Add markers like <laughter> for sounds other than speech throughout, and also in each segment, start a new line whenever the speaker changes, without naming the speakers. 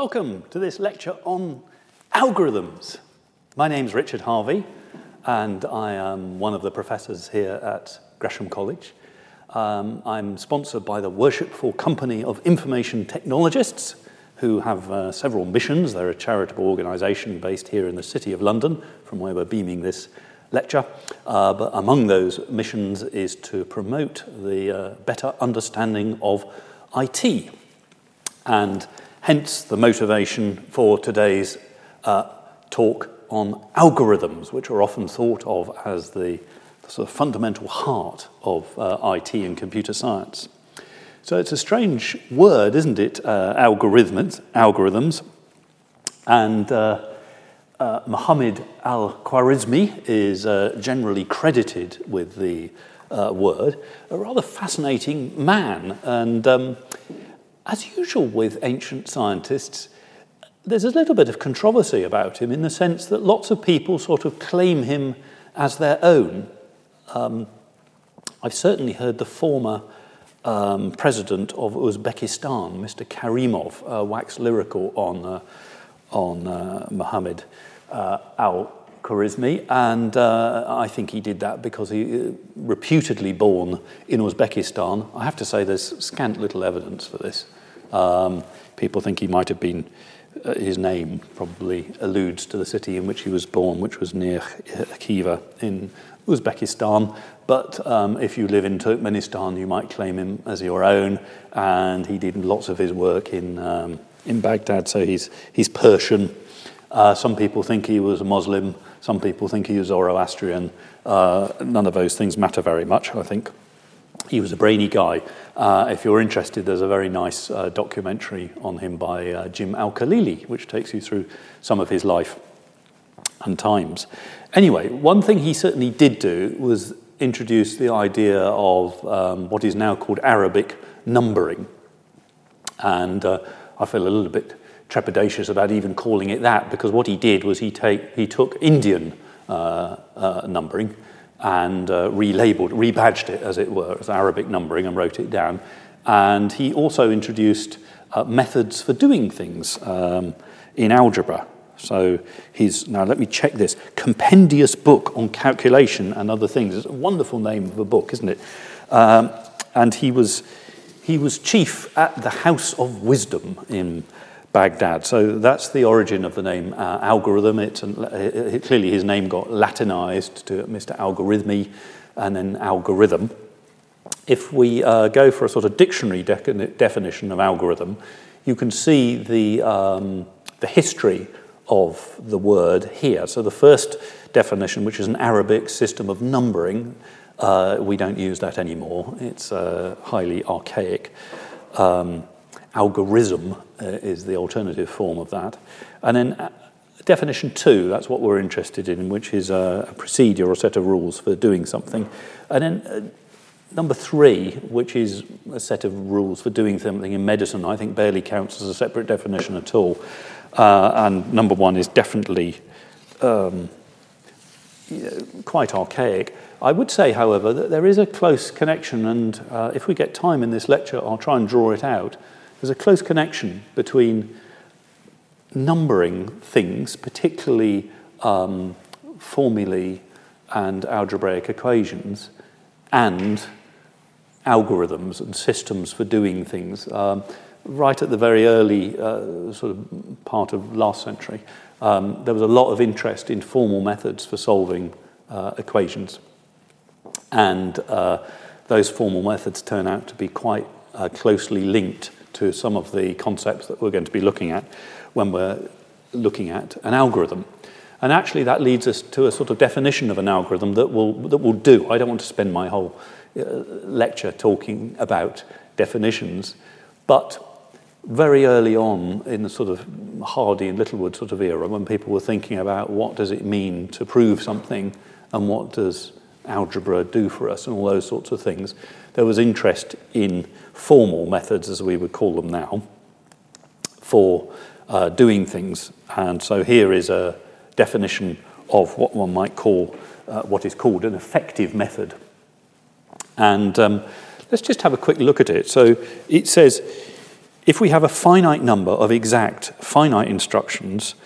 Welcome to this lecture on algorithms. My name's Richard Harvey, and I am one of the professors here at Gresham College. Um, I'm sponsored by the Worshipful Company of Information Technologists, who have uh, several missions. They're a charitable organisation based here in the City of London, from where we're beaming this lecture. Uh, but among those missions is to promote the uh, better understanding of IT. And hence the motivation for today's uh, talk on algorithms, which are often thought of as the, sort of fundamental heart of uh, IT and computer science. So it's a strange word, isn't it? Uh, algorithms, algorithms. And uh, uh, Muhammad al Khwarizmi is uh, generally credited with the uh, word, a rather fascinating man. And um, as usual with ancient scientists, there's a little bit of controversy about him in the sense that lots of people sort of claim him as their own. Um, I've certainly heard the former um, president of Uzbekistan, Mr. Karimov, uh, wax lyrical on, uh, on uh, Muhammad uh, al Khwarizmi, and uh, I think he did that because he uh, reputedly born in Uzbekistan. I have to say there's scant little evidence for this. Um, people think he might have been, uh, his name probably alludes to the city in which he was born, which was near Khiva in Uzbekistan. But um, if you live in Turkmenistan, you might claim him as your own. And he did lots of his work in, um, in Baghdad, so he's, he's Persian. Uh, some people think he was a Muslim, some people think he was Zoroastrian. Uh, none of those things matter very much, I think. He was a brainy guy. Uh, if you're interested, there's a very nice uh, documentary on him by uh, Jim Al Khalili, which takes you through some of his life and times. Anyway, one thing he certainly did do was introduce the idea of um, what is now called Arabic numbering. And uh, I feel a little bit trepidatious about even calling it that because what he did was he, take, he took Indian uh, uh, numbering and uh, relabeled, rebadged it, as it were, as Arabic numbering and wrote it down. And he also introduced uh, methods for doing things um, in algebra. So he's, now let me check this, Compendious Book on Calculation and Other Things. It's a wonderful name of a book, isn't it? Um, and he was, he was chief at the House of Wisdom in Baghdad. So that's the origin of the name uh, algorithm. It's an, it, clearly his name got Latinized to Mr. Algorithmi and then algorithm. If we uh, go for a sort of dictionary de- definition of algorithm, you can see the, um, the history of the word here. So the first definition, which is an Arabic system of numbering, uh, we don't use that anymore. It's uh, highly archaic. Um, algorithm uh, is the alternative form of that. And then uh, definition two, that's what we're interested in, which is a, procedure or set of rules for doing something. And then uh, number three, which is a set of rules for doing something in medicine, I think barely counts as a separate definition at all. Uh, and number one is definitely um, quite archaic. I would say, however, that there is a close connection, and uh, if we get time in this lecture, I'll try and draw it out. There's a close connection between numbering things, particularly um, formulae and algebraic equations, and algorithms and systems for doing things. Um, right at the very early uh, sort of part of last century, um, there was a lot of interest in formal methods for solving uh, equations. And uh, those formal methods turn out to be quite uh, closely linked to some of the concepts that we're going to be looking at when we're looking at an algorithm. And actually, that leads us to a sort of definition of an algorithm that will, that will do. I don't want to spend my whole uh, lecture talking about definitions, but very early on in the sort of Hardy and Littlewood sort of era, when people were thinking about what does it mean to prove something and what does algebra do for us and all those sorts of things, there was interest in formal methods, as we would call them now, for uh, doing things. And so here is a definition of what one might call uh, what is called an effective method. And um, let's just have a quick look at it. So it says, if we have a finite number of exact finite instructions,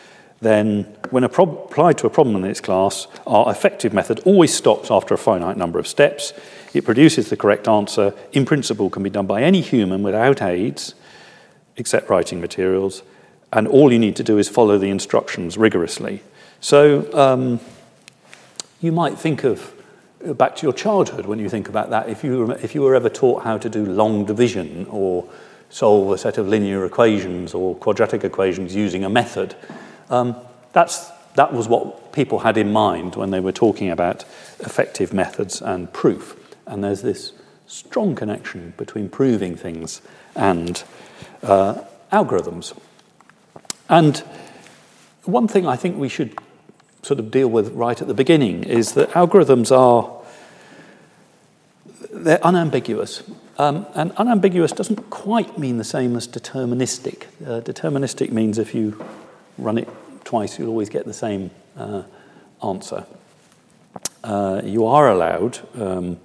then when applied to a problem in its class, our effective method always stops after a finite number of steps. It produces the correct answer, in principle, can be done by any human without aids, except writing materials, and all you need to do is follow the instructions rigorously. So um, you might think of back to your childhood when you think about that. If you, were, if you were ever taught how to do long division or solve a set of linear equations or quadratic equations using a method, um, that's, that was what people had in mind when they were talking about effective methods and proof. And there's this strong connection between proving things and uh, algorithms. And one thing I think we should sort of deal with right at the beginning is that algorithms are they're unambiguous. Um, and unambiguous doesn't quite mean the same as deterministic. Uh, deterministic means if you run it twice, you'll always get the same uh, answer. Uh, you are allowed um,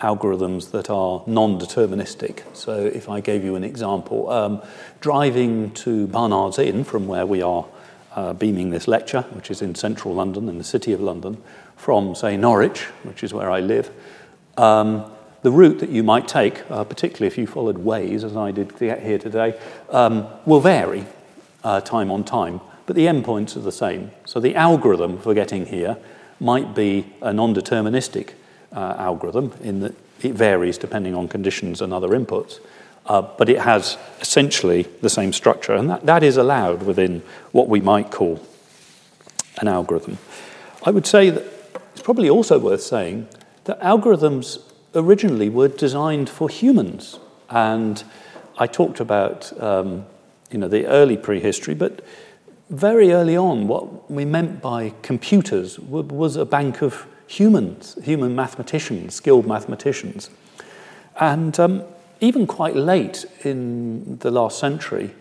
algorithms that are non deterministic. So, if I gave you an example, um, driving to Barnard's Inn from where we are uh, beaming this lecture, which is in central London, in the city of London, from, say, Norwich, which is where I live, um, the route that you might take, uh, particularly if you followed Waze, as I did to get here today, um, will vary uh, time on time, but the endpoints are the same. So the algorithm for getting here might be a non deterministic uh, algorithm in that it varies depending on conditions and other inputs, uh, but it has essentially the same structure, and that, that is allowed within what we might call an algorithm. I would say that it's probably also worth saying that algorithms originally were designed for humans. And I talked about um, you know, the early prehistory, but very early on, what we meant by computers was a bank of humans, human mathematicians, skilled mathematicians. And um, even quite late in the last century,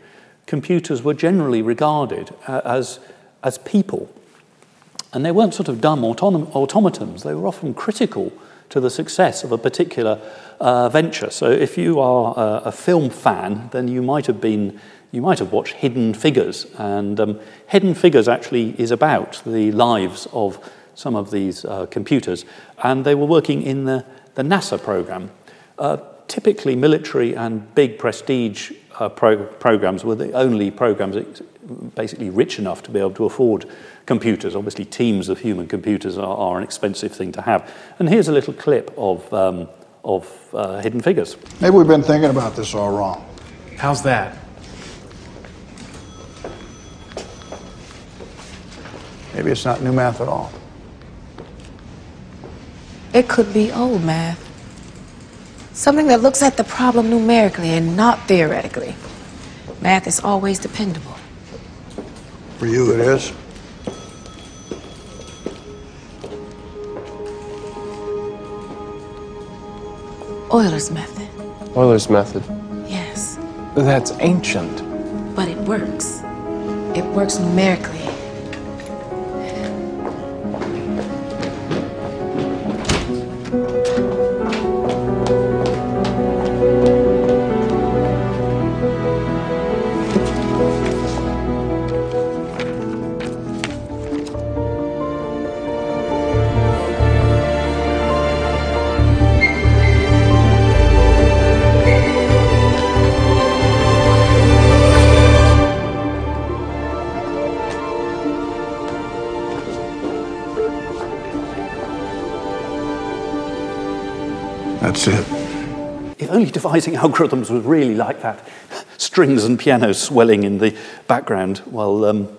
computers were generally regarded uh, as, as people. And they weren't sort of dumb autom- automatons, they were often critical to the success of a particular uh, venture. So if you are a, a, film fan, then you might have been you might have watched Hidden Figures, and um, Hidden Figures actually is about the lives of some of these uh, computers, and they were working in the, the NASA program. Uh, typically, military and big prestige uh, pro- programs were the only programs basically rich enough to be able to afford computers. Obviously, teams of human computers are, are an expensive thing to have. And here's a little clip of, um, of uh, Hidden Figures.
Maybe we've been thinking about this all wrong.
How's that?
Maybe it's not new math at all.
It could be oh, old math. Something that looks at the problem numerically and not theoretically. Math is always dependable.
For you, it is.
Euler's method.
Euler's method?
Yes.
That's ancient.
But it works. It works numerically.
Devising <laughs> algorithms was really like that strings and pianos swelling in the background while um,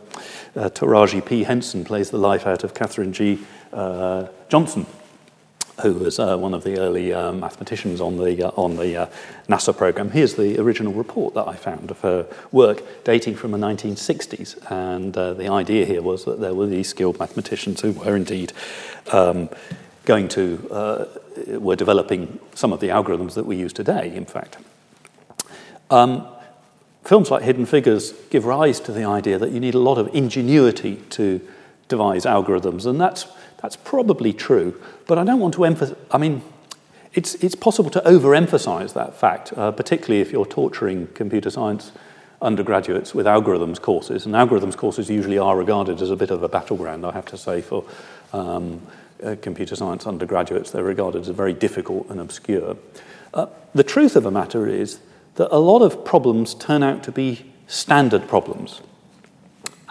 uh, Taraji P. Henson plays the life out of Katherine G. Uh, Johnson, who was uh, one of the early uh, mathematicians on the, uh, on the uh, NASA program. Here's the original report that I found of her work dating from the 1960s. And the idea here was that there were these skilled mathematicians who were indeed um, going to we're developing some of the algorithms that we use today, in fact. Um, films like Hidden Figures give rise to the idea that you need a lot of ingenuity to devise algorithms, and that's, that's probably true. But I don't want to emphasize, I mean, it's, it's possible to overemphasize that fact, uh, particularly if you're torturing computer science undergraduates with algorithms courses. And algorithms courses usually are regarded as a bit of a battleground, I have to say, for um, uh, computer science undergraduates. They're regarded as very difficult and obscure. Uh, the truth of the matter is that a lot of problems turn out to be standard problems.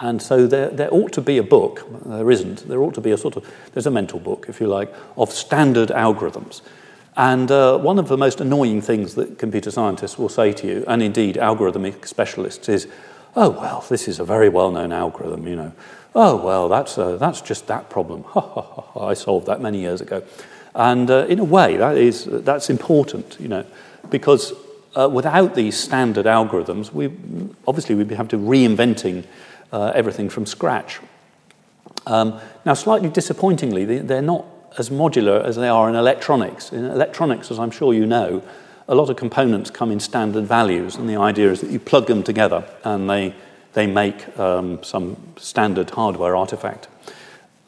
And so there, there ought to be a book, there isn't, there ought to be a sort of, there's a mental book, if you like, of standard algorithms. And uh, one of the most annoying things that computer scientists will say to you, and indeed algorithmic specialists, is, oh, well, this is a very well known algorithm, you know. Oh, well, that's, uh, that's just that problem. <laughs> I solved that many years ago. And uh, in a way, that is, that's important, you know, because uh, without these standard algorithms, we, obviously we'd have to reinventing uh, everything from scratch. Um, now, slightly disappointingly, they, they're not as modular as they are in electronics. In electronics, as I'm sure you know, a lot of components come in standard values, and the idea is that you plug them together and they, they make um, some standard hardware artifact.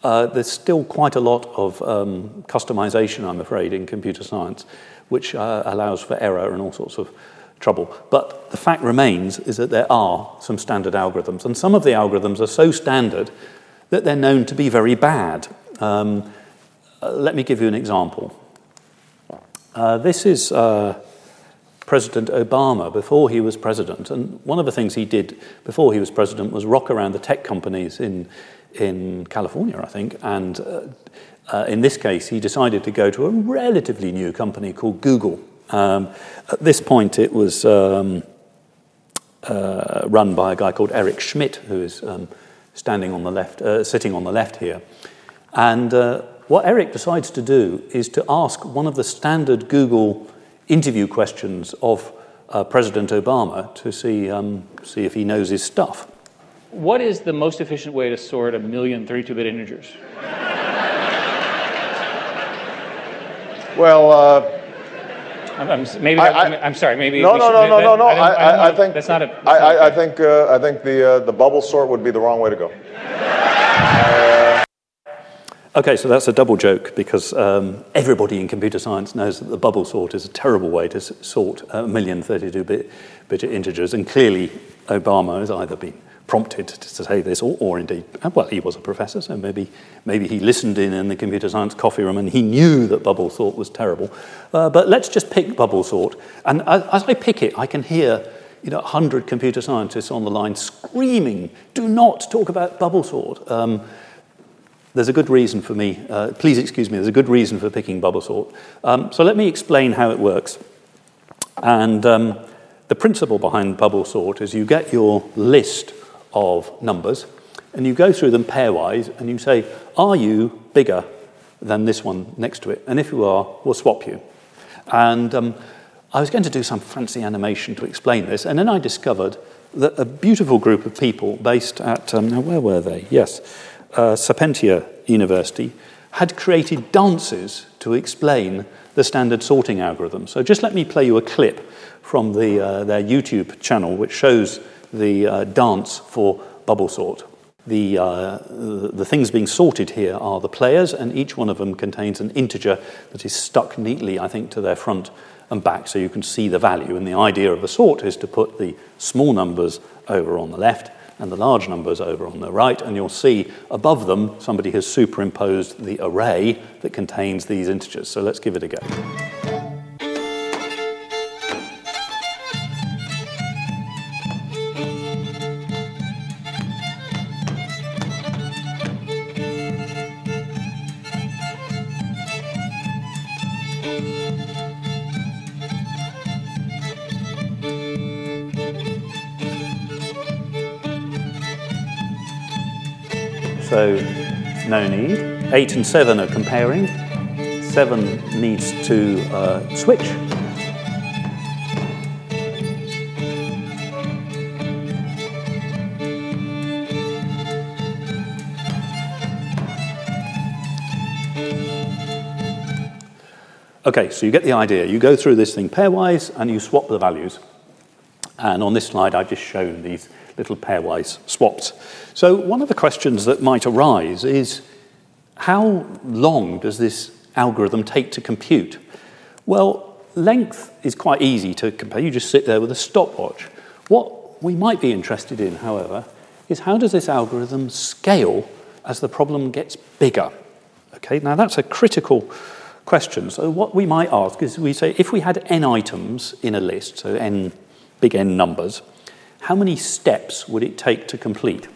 Uh, there's still quite a lot of um, customization, I'm afraid, in computer science, which uh, allows for error and all sorts of trouble. But the fact remains is that there are some standard algorithms, and some of the algorithms are so standard that they're known to be very bad. Um, uh, let me give you an example. Uh, this is uh, President Obama before he was president. And one of the things he did before he was president was rock around the tech companies in, in California, I think. And uh, uh, in this case, he decided to go to a relatively new company called Google. Um, at this point, it was um, uh, run by a guy called Eric Schmidt, who is um, standing on the left, uh, sitting on the left here. And uh, what Eric decides to do is to ask one of the standard Google interview questions of uh, President Obama to see, um, see if he knows his stuff.
What is the most efficient way to sort a million 32 bit integers?
Well, uh,
I'm, I'm, maybe
I,
I, am sorry. Maybe
no, no, no, no, no, no.
I,
I, I, think
that's not a. That's
I,
not
I, I think uh, I think the uh, the bubble sort would be the wrong way to go. <laughs>
Okay, so that's a double joke because um, everybody in computer science knows that the bubble sort is a terrible way to sort a million 32 bit, bit integers, and clearly Obama has either been prompted to say this, or, or, indeed, well, he was a professor, so maybe, maybe he listened in in the computer science coffee room and he knew that bubble sort was terrible. Uh, but let's just pick bubble sort. And as I pick it, I can hear you know, 100 computer scientists on the line screaming, do not talk about bubble sort. Um, there's a good reason for me, uh, please excuse me, there's a good reason for picking bubble sort. Um, so let me explain how it works. And um, the principle behind bubble sort is you get your list of numbers and you go through them pairwise and you say, are you bigger than this one next to it? And if you are, we'll swap you. And um, I was going to do some fancy animation to explain this, and then I discovered that a beautiful group of people based at, um, now where were they? Yes, uh, Sapientia University had created dances to explain the standard sorting algorithm. So just let me play you a clip from the, uh, their YouTube channel, which shows the uh, dance for bubble sort. The, uh, the things being sorted here are the players, and each one of them contains an integer that is stuck neatly, I think, to their front and back so you can see the value. And the idea of a sort is to put the small numbers over on the left and the large numbers over on the right, and you'll see above them somebody has superimposed the array that contains these integers. So let's give it a go. So no need. Eight and seven are comparing. Seven needs to uh, switch. Okay, so you get the idea. You go through this thing pairwise and you swap the values. And on this slide, I've just shown these little pairwise swaps. So one of the questions that might arise is how long does this algorithm take to compute? Well, length is quite easy to compare. You just sit there with a stopwatch. What we might be interested in, however, is how does this algorithm scale as the problem gets bigger? Okay, now that's a critical question. So what we might ask is we say if we had n items in a list, so n big n numbers, how many steps would it take to complete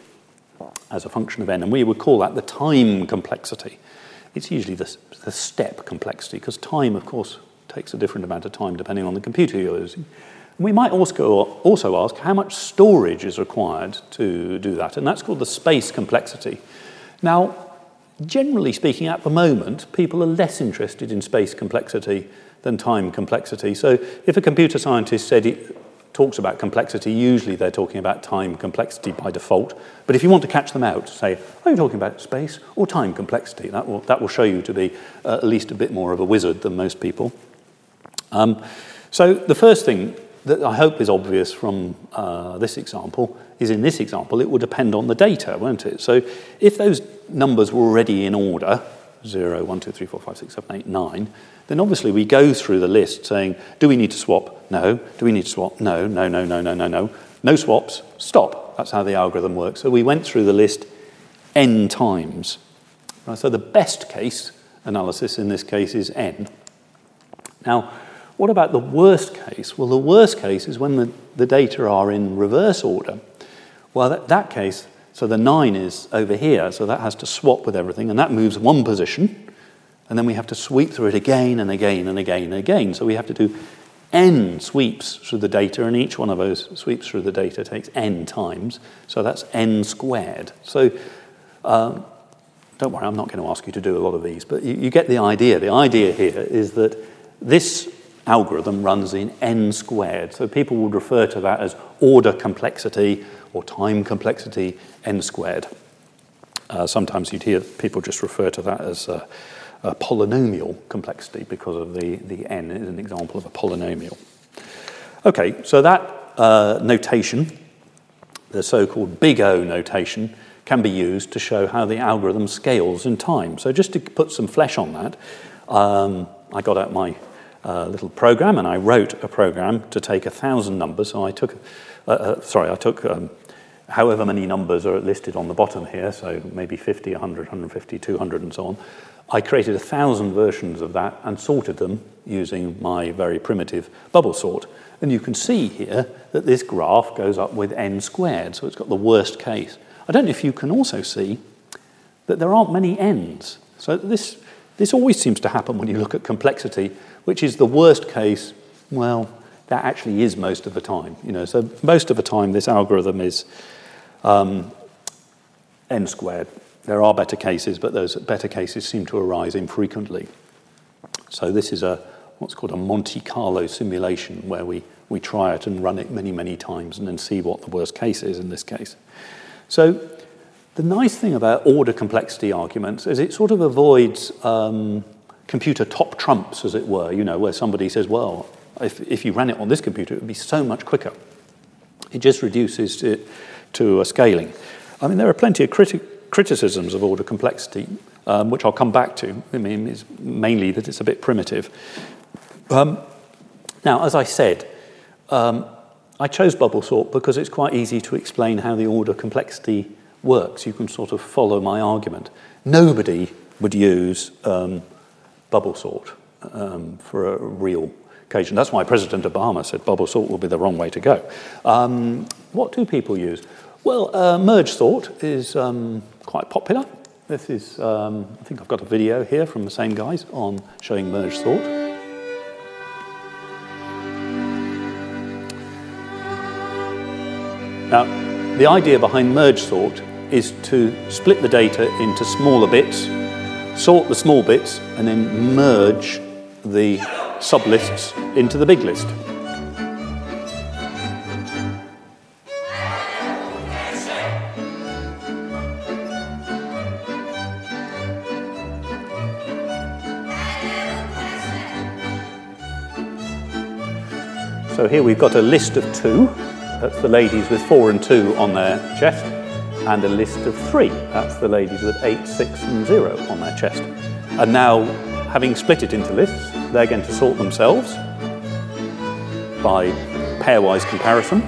as a function of n? And we would call that the time complexity. It's usually the, the step complexity because time, of course, takes a different amount of time depending on the computer you're using. We might also, also ask how much storage is required to do that, and that's called the space complexity. Now, generally speaking, at the moment, people are less interested in space complexity than time complexity. So if a computer scientist said it talks about complexity, usually they're talking about time complexity by default. But if you want to catch them out, say, are you talking about space or time complexity? That will, that will show you to be uh, at least a bit more of a wizard than most people. Um, so the first thing that I hope is obvious from uh, this example is in this example, it will depend on the data, won't it? So if those numbers were already in order, 0, 1, 2, 3, 4, 5, 6, 7, 8, 9, then obviously we go through the list saying, do we need to swap? No. Do we need to swap? No, no, no, no, no, no, no. No swaps, stop. That's how the algorithm works. So we went through the list n times. Right, so the best case analysis in this case is n. Now, what about the worst case? Well, the worst case is when the, the data are in reverse order. Well, that, that case, so the 9 is over here, so that has to swap with everything, and that moves one position, and then we have to sweep through it again and again and again and again. So we have to do n sweeps through the data, and each one of those sweeps through the data takes n times, so that's n squared. So um, don't worry, I'm not going to ask you to do a lot of these, but you, you get the idea. The idea here is that this algorithm runs in n squared. So people would refer to that as order complexity or time complexity n squared. Uh, sometimes you'd hear people just refer to that as a, a polynomial complexity because of the, the n is an example of a polynomial. Okay, so that uh, notation, the so called big O notation, can be used to show how the algorithm scales in time. So, just to put some flesh on that, um, I got out my uh, little program, and I wrote a program to take a thousand numbers. So I took, uh, uh, sorry, I took um, however many numbers are listed on the bottom here, so maybe 50, 100, 150, 200, and so on. I created a thousand versions of that and sorted them using my very primitive bubble sort. And you can see here that this graph goes up with n squared, so it's got the worst case. I don't know if you can also see that there aren't many n's. So this, this always seems to happen when you look at complexity which is the worst case, well, that actually is most of the time. You know, so most of the time, this algorithm is um, n squared. There are better cases, but those better cases seem to arise infrequently. So this is a what's called a Monte Carlo simulation, where we, we try it and run it many, many times and then see what the worst case is in this case. So the nice thing about order complexity arguments is it sort of avoids um, computer top trumps, as it were, you know, where somebody says, well, if, if you ran it on this computer, it would be so much quicker. It just reduces it to a scaling. I mean, there are plenty of criti- criticisms of order complexity, um, which I'll come back to. I mean, it's mainly that it's a bit primitive. Um, now, as I said, um, I chose bubble sort because it's quite easy to explain how the order complexity works. You can sort of follow my argument. Nobody would use um, bubble sort um, for a real occasion. That's why President Obama said bubble sort will be the wrong way to go. Um, what do people use? Well, uh, merge sort is um, quite popular. This is, um, I think I've got a video here from the same guys on showing merge sort. Now, the idea behind merge sort is to split the data into smaller bits sort the small bits, and then merge the sublists into the big list. So here we've got a list of two. That's the ladies with four and two on their chest and a list of three. That's the ladies with eight, six, and zero on their chest. And now, having split it into lists, they're going to sort themselves by pairwise comparison.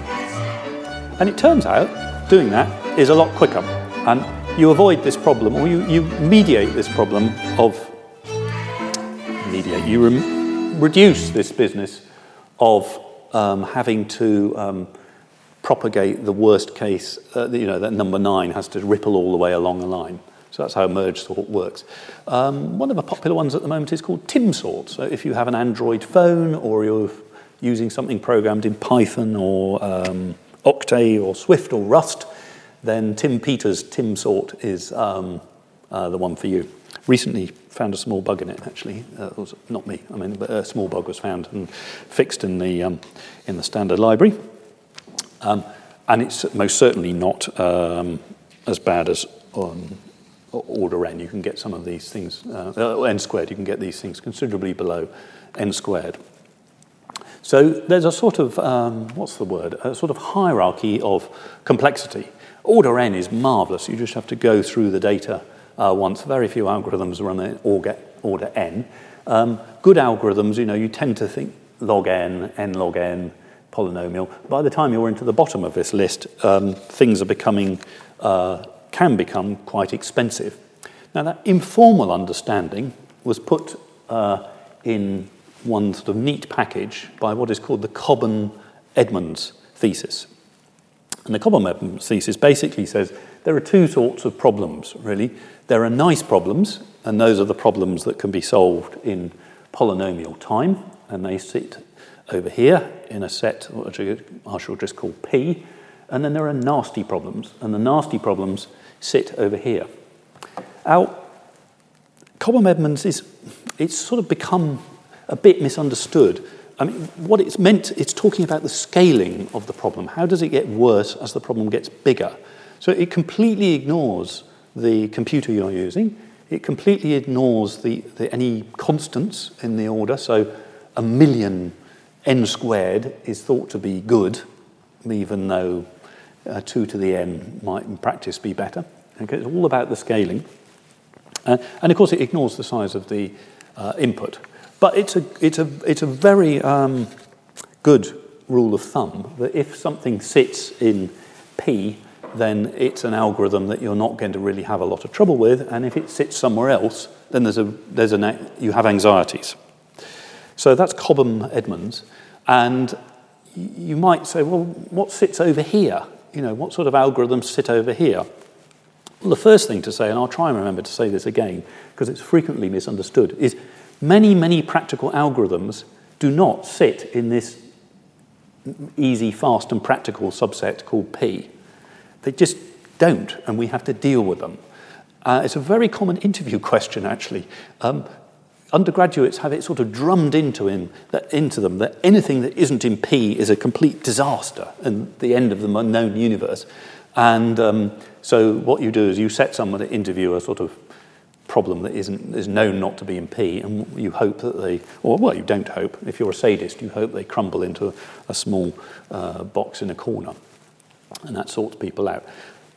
And it turns out doing that is a lot quicker. And you avoid this problem, or you, you mediate this problem of mediate, you rem- reduce this business of um, having to um, propagate the worst case, uh, you know, that number nine has to ripple all the way along the line. So that's how merge sort works. Um, one of the popular ones at the moment is called TimSort. So if you have an Android phone or you're using something programmed in Python or um, Octave or Swift or Rust, then Tim Peters' TimSort is um, uh, the one for you. Recently found a small bug in it, actually. Uh, it was not me, I mean, but a small bug was found and fixed in the, um, in the standard library. Um, and it's most certainly not um, as bad as um, order n. You can get some of these things, uh, uh, n squared, you can get these things considerably below n squared. So there's a sort of, um, what's the word, a sort of hierarchy of complexity. Order n is marvelous. You just have to go through the data once. Very few algorithms run in order, order n. Um, good algorithms, you know, you tend to think log n, n log n, polynomial. By the time you're into the bottom of this list, um, things are becoming, uh, can become quite expensive. Now, that informal understanding was put uh, in one sort of neat package by what is called the Cobham Edmonds thesis. And the Cobham Edmonds thesis basically says there are two sorts of problems, really. There are nice problems, and those are the problems that can be solved in polynomial time, and they sit over here in a set which I shall just call P. And then there are nasty problems, and the nasty problems sit over here. Now, Cobham Edmonds is, it's sort of become a bit misunderstood. I mean, what it's meant, it's talking about the scaling of the problem. How does it get worse as the problem gets bigger? So it completely ignores the computer you're using. It completely ignores the, the, any constants in the order. So a million n squared is thought to be good, even though uh, 2 to the n might in practice be better. Okay, it's all about the scaling. Uh, and of course, it ignores the size of the uh, input. But it's a, it's a, it's a very um, good rule of thumb that if something sits in P, then it's an algorithm that you're not going to really have a lot of trouble with. And if it sits somewhere else, then there's a, there's a, you have anxieties. So that's Cobham Edmonds. And you might say, well, what sits over here? You know, what sort of algorithms sit over here? Well, the first thing to say, and I'll try and remember to say this again because it's frequently misunderstood, is Many, many practical algorithms do not sit in this easy, fast, and practical subset called P. They just don't, and we have to deal with them. Uh, it's a very common interview question, actually. Um, undergraduates have it sort of drummed into, him, that, into them that anything that isn't in P is a complete disaster and the end of the known universe. And um, so what you do is you set someone to interview a sort of problem that isn't is known not to be in P, and you hope that they, or well, you don't hope. If you're a sadist, you hope they crumble into a, a small uh, box in a corner, and that sorts people out.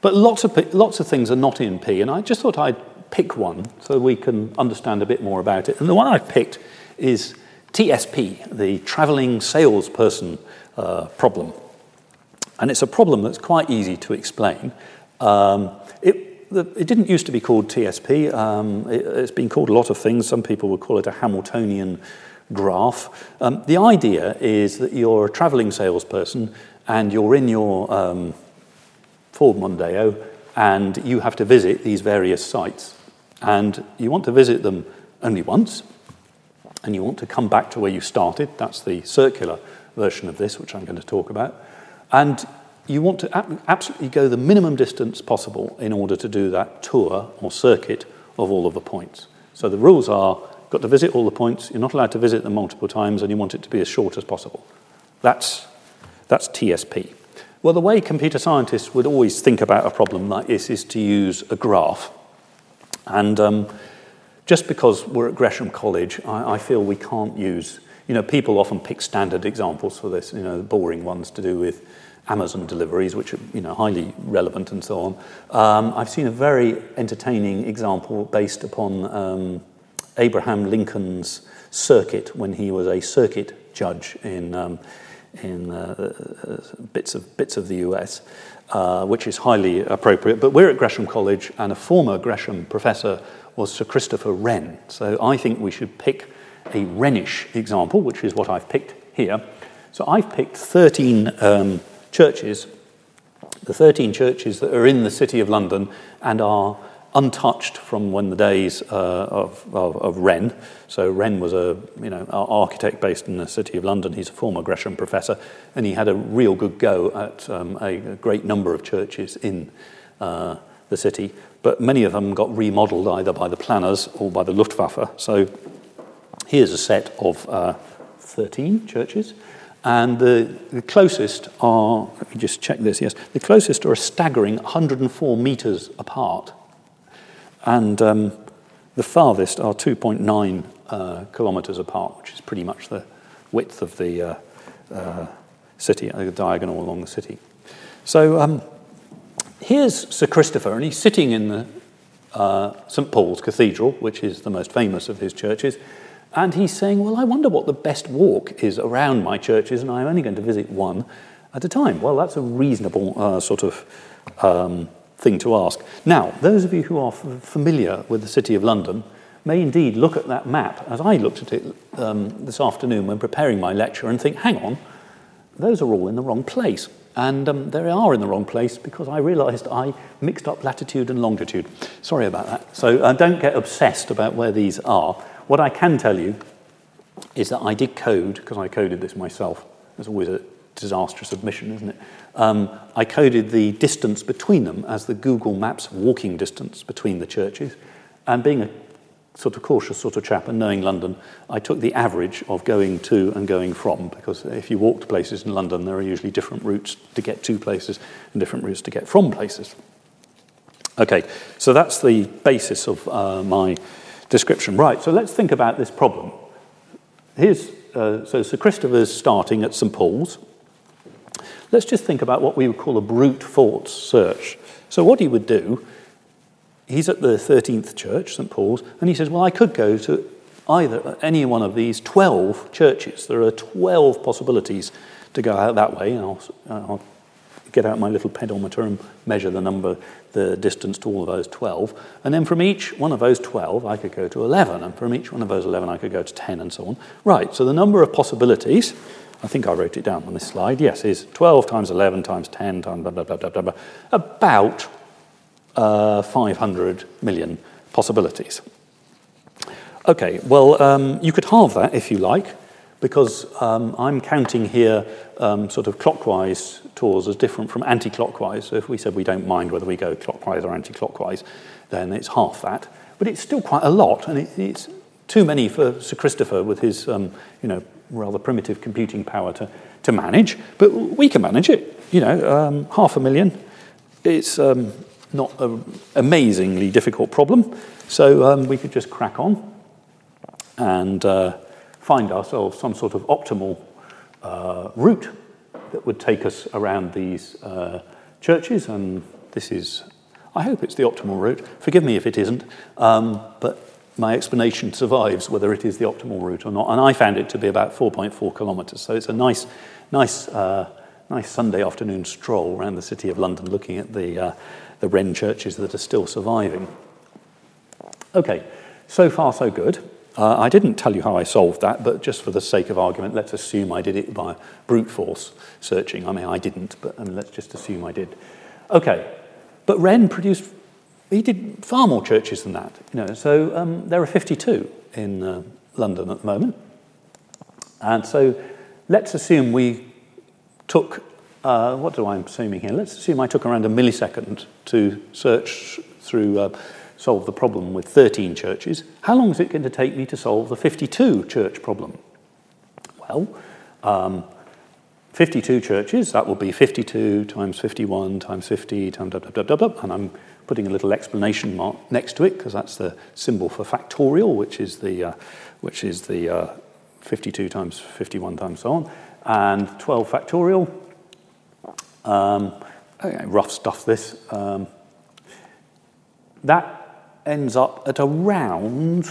But lots of lots of things are not in P, and I just thought I'd pick one so we can understand a bit more about it. And the one I've picked is TSP, the travelling salesperson uh, problem, and it's a problem that's quite easy to explain. Um, it, the, it didn't used to be called TSP. Um, it, has been called a lot of things. Some people would call it a Hamiltonian graph. Um, the idea is that you're a traveling salesperson and you're in your um, Ford Mondeo and you have to visit these various sites. And you want to visit them only once and you want to come back to where you started. That's the circular version of this, which I'm going to talk about. And you want to absolutely go the minimum distance possible in order to do that tour or circuit of all of the points. So the rules are you've got to visit all the points, you're not allowed to visit them multiple times, and you want it to be as short as possible. That's, that's TSP. Well, the way computer scientists would always think about a problem like this is to use a graph. And um, just because we're at Gresham College, I, I feel we can't use, you know, people often pick standard examples for this, you know, the boring ones to do with Amazon deliveries, which are you know, highly relevant and so on. Um, I've seen a very entertaining example based upon um, Abraham Lincoln's circuit when he was a circuit judge in, um, in uh, bits, of, bits of the US, uh, which is highly appropriate. But we're at Gresham College, and a former Gresham professor was Sir Christopher Wren. So I think we should pick a Wrenish example, which is what I've picked here. So I've picked 13 um, churches, the 13 churches that are in the City of London and are untouched from when the days uh, of, of, of, Wren. So Wren was a you know architect based in the City of London. He's a former Gresham professor, and he had a real good go at um, a, a, great number of churches in uh, the city. But many of them got remodelled either by the planners or by the Luftwaffe. So here's a set of uh, 13 churches. And the, the, closest are, let me just check this, yes, the closest are a staggering 104 metres apart. And um, the farthest are 2.9 uh, kilometres apart, which is pretty much the width of the uh, uh, city, the diagonal along the city. So um, here's Sir Christopher, and he's sitting in the uh, St. Paul's Cathedral, which is the most famous of his churches. And he's saying, Well, I wonder what the best walk is around my churches, and I'm only going to visit one at a time. Well, that's a reasonable uh, sort of um, thing to ask. Now, those of you who are familiar with the City of London may indeed look at that map, as I looked at it um, this afternoon when preparing my lecture, and think, Hang on, those are all in the wrong place. And um, they are in the wrong place because I realized I mixed up latitude and longitude. Sorry about that. So uh, don't get obsessed about where these are. What I can tell you is that I did code, because I coded this myself. It's always a disastrous admission, isn't it? Um, I coded the distance between them as the Google Maps walking distance between the churches. And being a sort of cautious sort of chap and knowing London, I took the average of going to and going from, because if you walk to places in London, there are usually different routes to get to places and different routes to get from places. Okay, so that's the basis of uh, my description. Right, so let's think about this problem. Here's, uh, so Sir Christopher's starting at St. Paul's. Let's just think about what we would call a brute force search. So what he would do, he's at the 13th church, St. Paul's, and he says, well, I could go to either any one of these 12 churches. There are 12 possibilities to go out that way, and I'll, I'll get out my little pedometer and measure the number, the distance to all of those 12. And then from each one of those 12, I could go to 11. And from each one of those 11, I could go to 10 and so on. Right, so the number of possibilities, I think I wrote it down on this slide, yes, is 12 times 11 times 10 times blah, blah, blah, blah, blah, blah about uh, 500 million possibilities. Okay, well, um, you could halve that if you like because um, I'm counting here um, sort of clockwise tours as different from anti-clockwise. So if we said we don't mind whether we go clockwise or anti-clockwise, then it's half that. But it's still quite a lot, and it, it's too many for Sir Christopher with his, um, you know, rather primitive computing power to, to manage. But we can manage it. You know, um, half a million. It's um, not an amazingly difficult problem, so um, we could just crack on and. Uh, find ourselves some sort of optimal uh, route that would take us around these uh, churches. And this is, I hope it's the optimal route. Forgive me if it isn't, um, but my explanation survives whether it is the optimal route or not. And I found it to be about 4.4 kilometres. So it's a nice, nice, uh, nice Sunday afternoon stroll around the city of London looking at the, uh, the Wren churches that are still surviving. Okay, so far so good. Uh, I didn't tell you how I solved that, but just for the sake of argument, let's assume I did it by brute force searching. I mean, I didn't, but I mean, let's just assume I did. Okay, but Wren produced, he did far more churches than that. You know, so um, there are 52 in uh, London at the moment. And so let's assume we took, uh, what do I am assuming here? Let's assume I took around a millisecond to search through uh, solve the problem with 13 churches, how long is it going to take me to solve the 52 church problem? Well, um, 52 churches, that will be 52 times 51 times 50 times blah, and I'm putting a little explanation mark next to it because that's the symbol for factorial, which is the, uh, which is the uh, 52 times 51 times so on, and 12 factorial. Um, okay, rough stuff this. Um, that ends up at around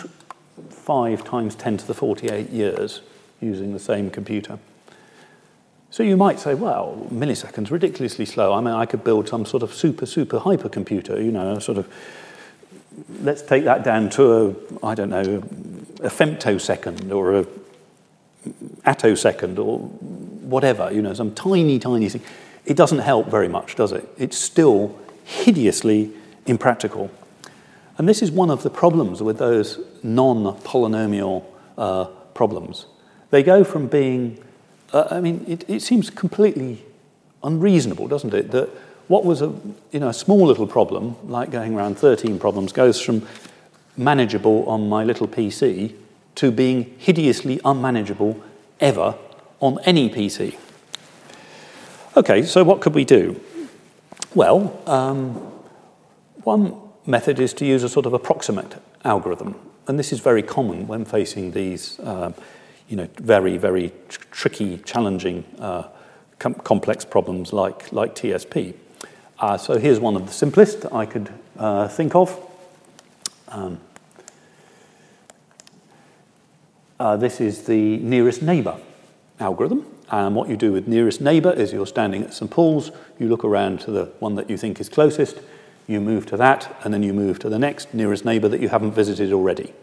5 times 10 to the 48 years using the same computer. So you might say, well, milliseconds, ridiculously slow. I mean, I could build some sort of super, super hypercomputer, you know, sort of, let's take that down to a, I don't know, a femtosecond or a attosecond or whatever, you know, some tiny, tiny thing. It doesn't help very much, does it? It's still hideously impractical. And this is one of the problems with those non polynomial uh, problems. They go from being uh, I mean, it, it seems completely unreasonable, doesn't it, that what was a, you know, a small little problem, like going around 13 problems, goes from manageable on my little PC to being hideously unmanageable ever on any PC. Okay, so what could we do? Well, um, one method is to use a sort of approximate algorithm, and this is very common when facing these uh, you know, very, very tr- tricky, challenging, uh, com- complex problems like, like TSP. Uh, so here's one of the simplest I could uh, think of. Um, uh, this is the nearest neighbor algorithm. And what you do with nearest neighbor is you're standing at St. Paul's, you look around to the one that you think is closest, you move to that, and then you move to the next nearest neighbor that you haven't visited already.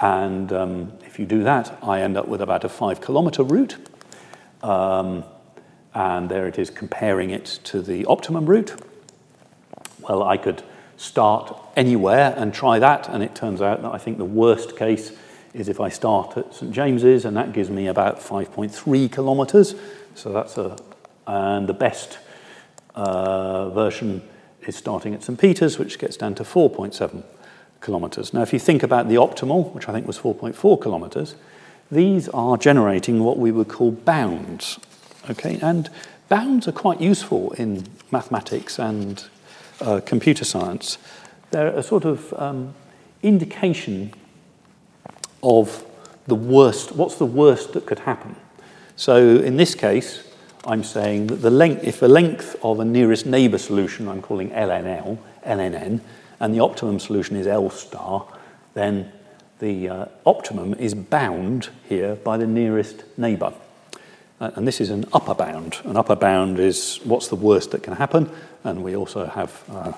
And um, if you do that, I end up with about a five kilometer route. Um, and there it is comparing it to the optimum route. Well, I could start anywhere and try that, and it turns out that I think the worst case is if I start at St James's, and that gives me about 5.3 kilometres. So that's a, and the best uh, version is starting at St Peter's, which gets down to 4.7 kilometres. Now, if you think about the optimal, which I think was 4.4 kilometres, these are generating what we would call bounds. Okay, and bounds are quite useful in mathematics and uh, computer science. They're a sort of um, indication of the worst, what's the worst that could happen. So in this case, I'm saying that the length, if the length of a nearest neighbour solution, I'm calling LNL, LNN, and the optimum solution is L star, then the uh, optimum is bound here by the nearest neighbour. Uh, and this is an upper bound. An upper bound is what's the worst that can happen, and we also have uh,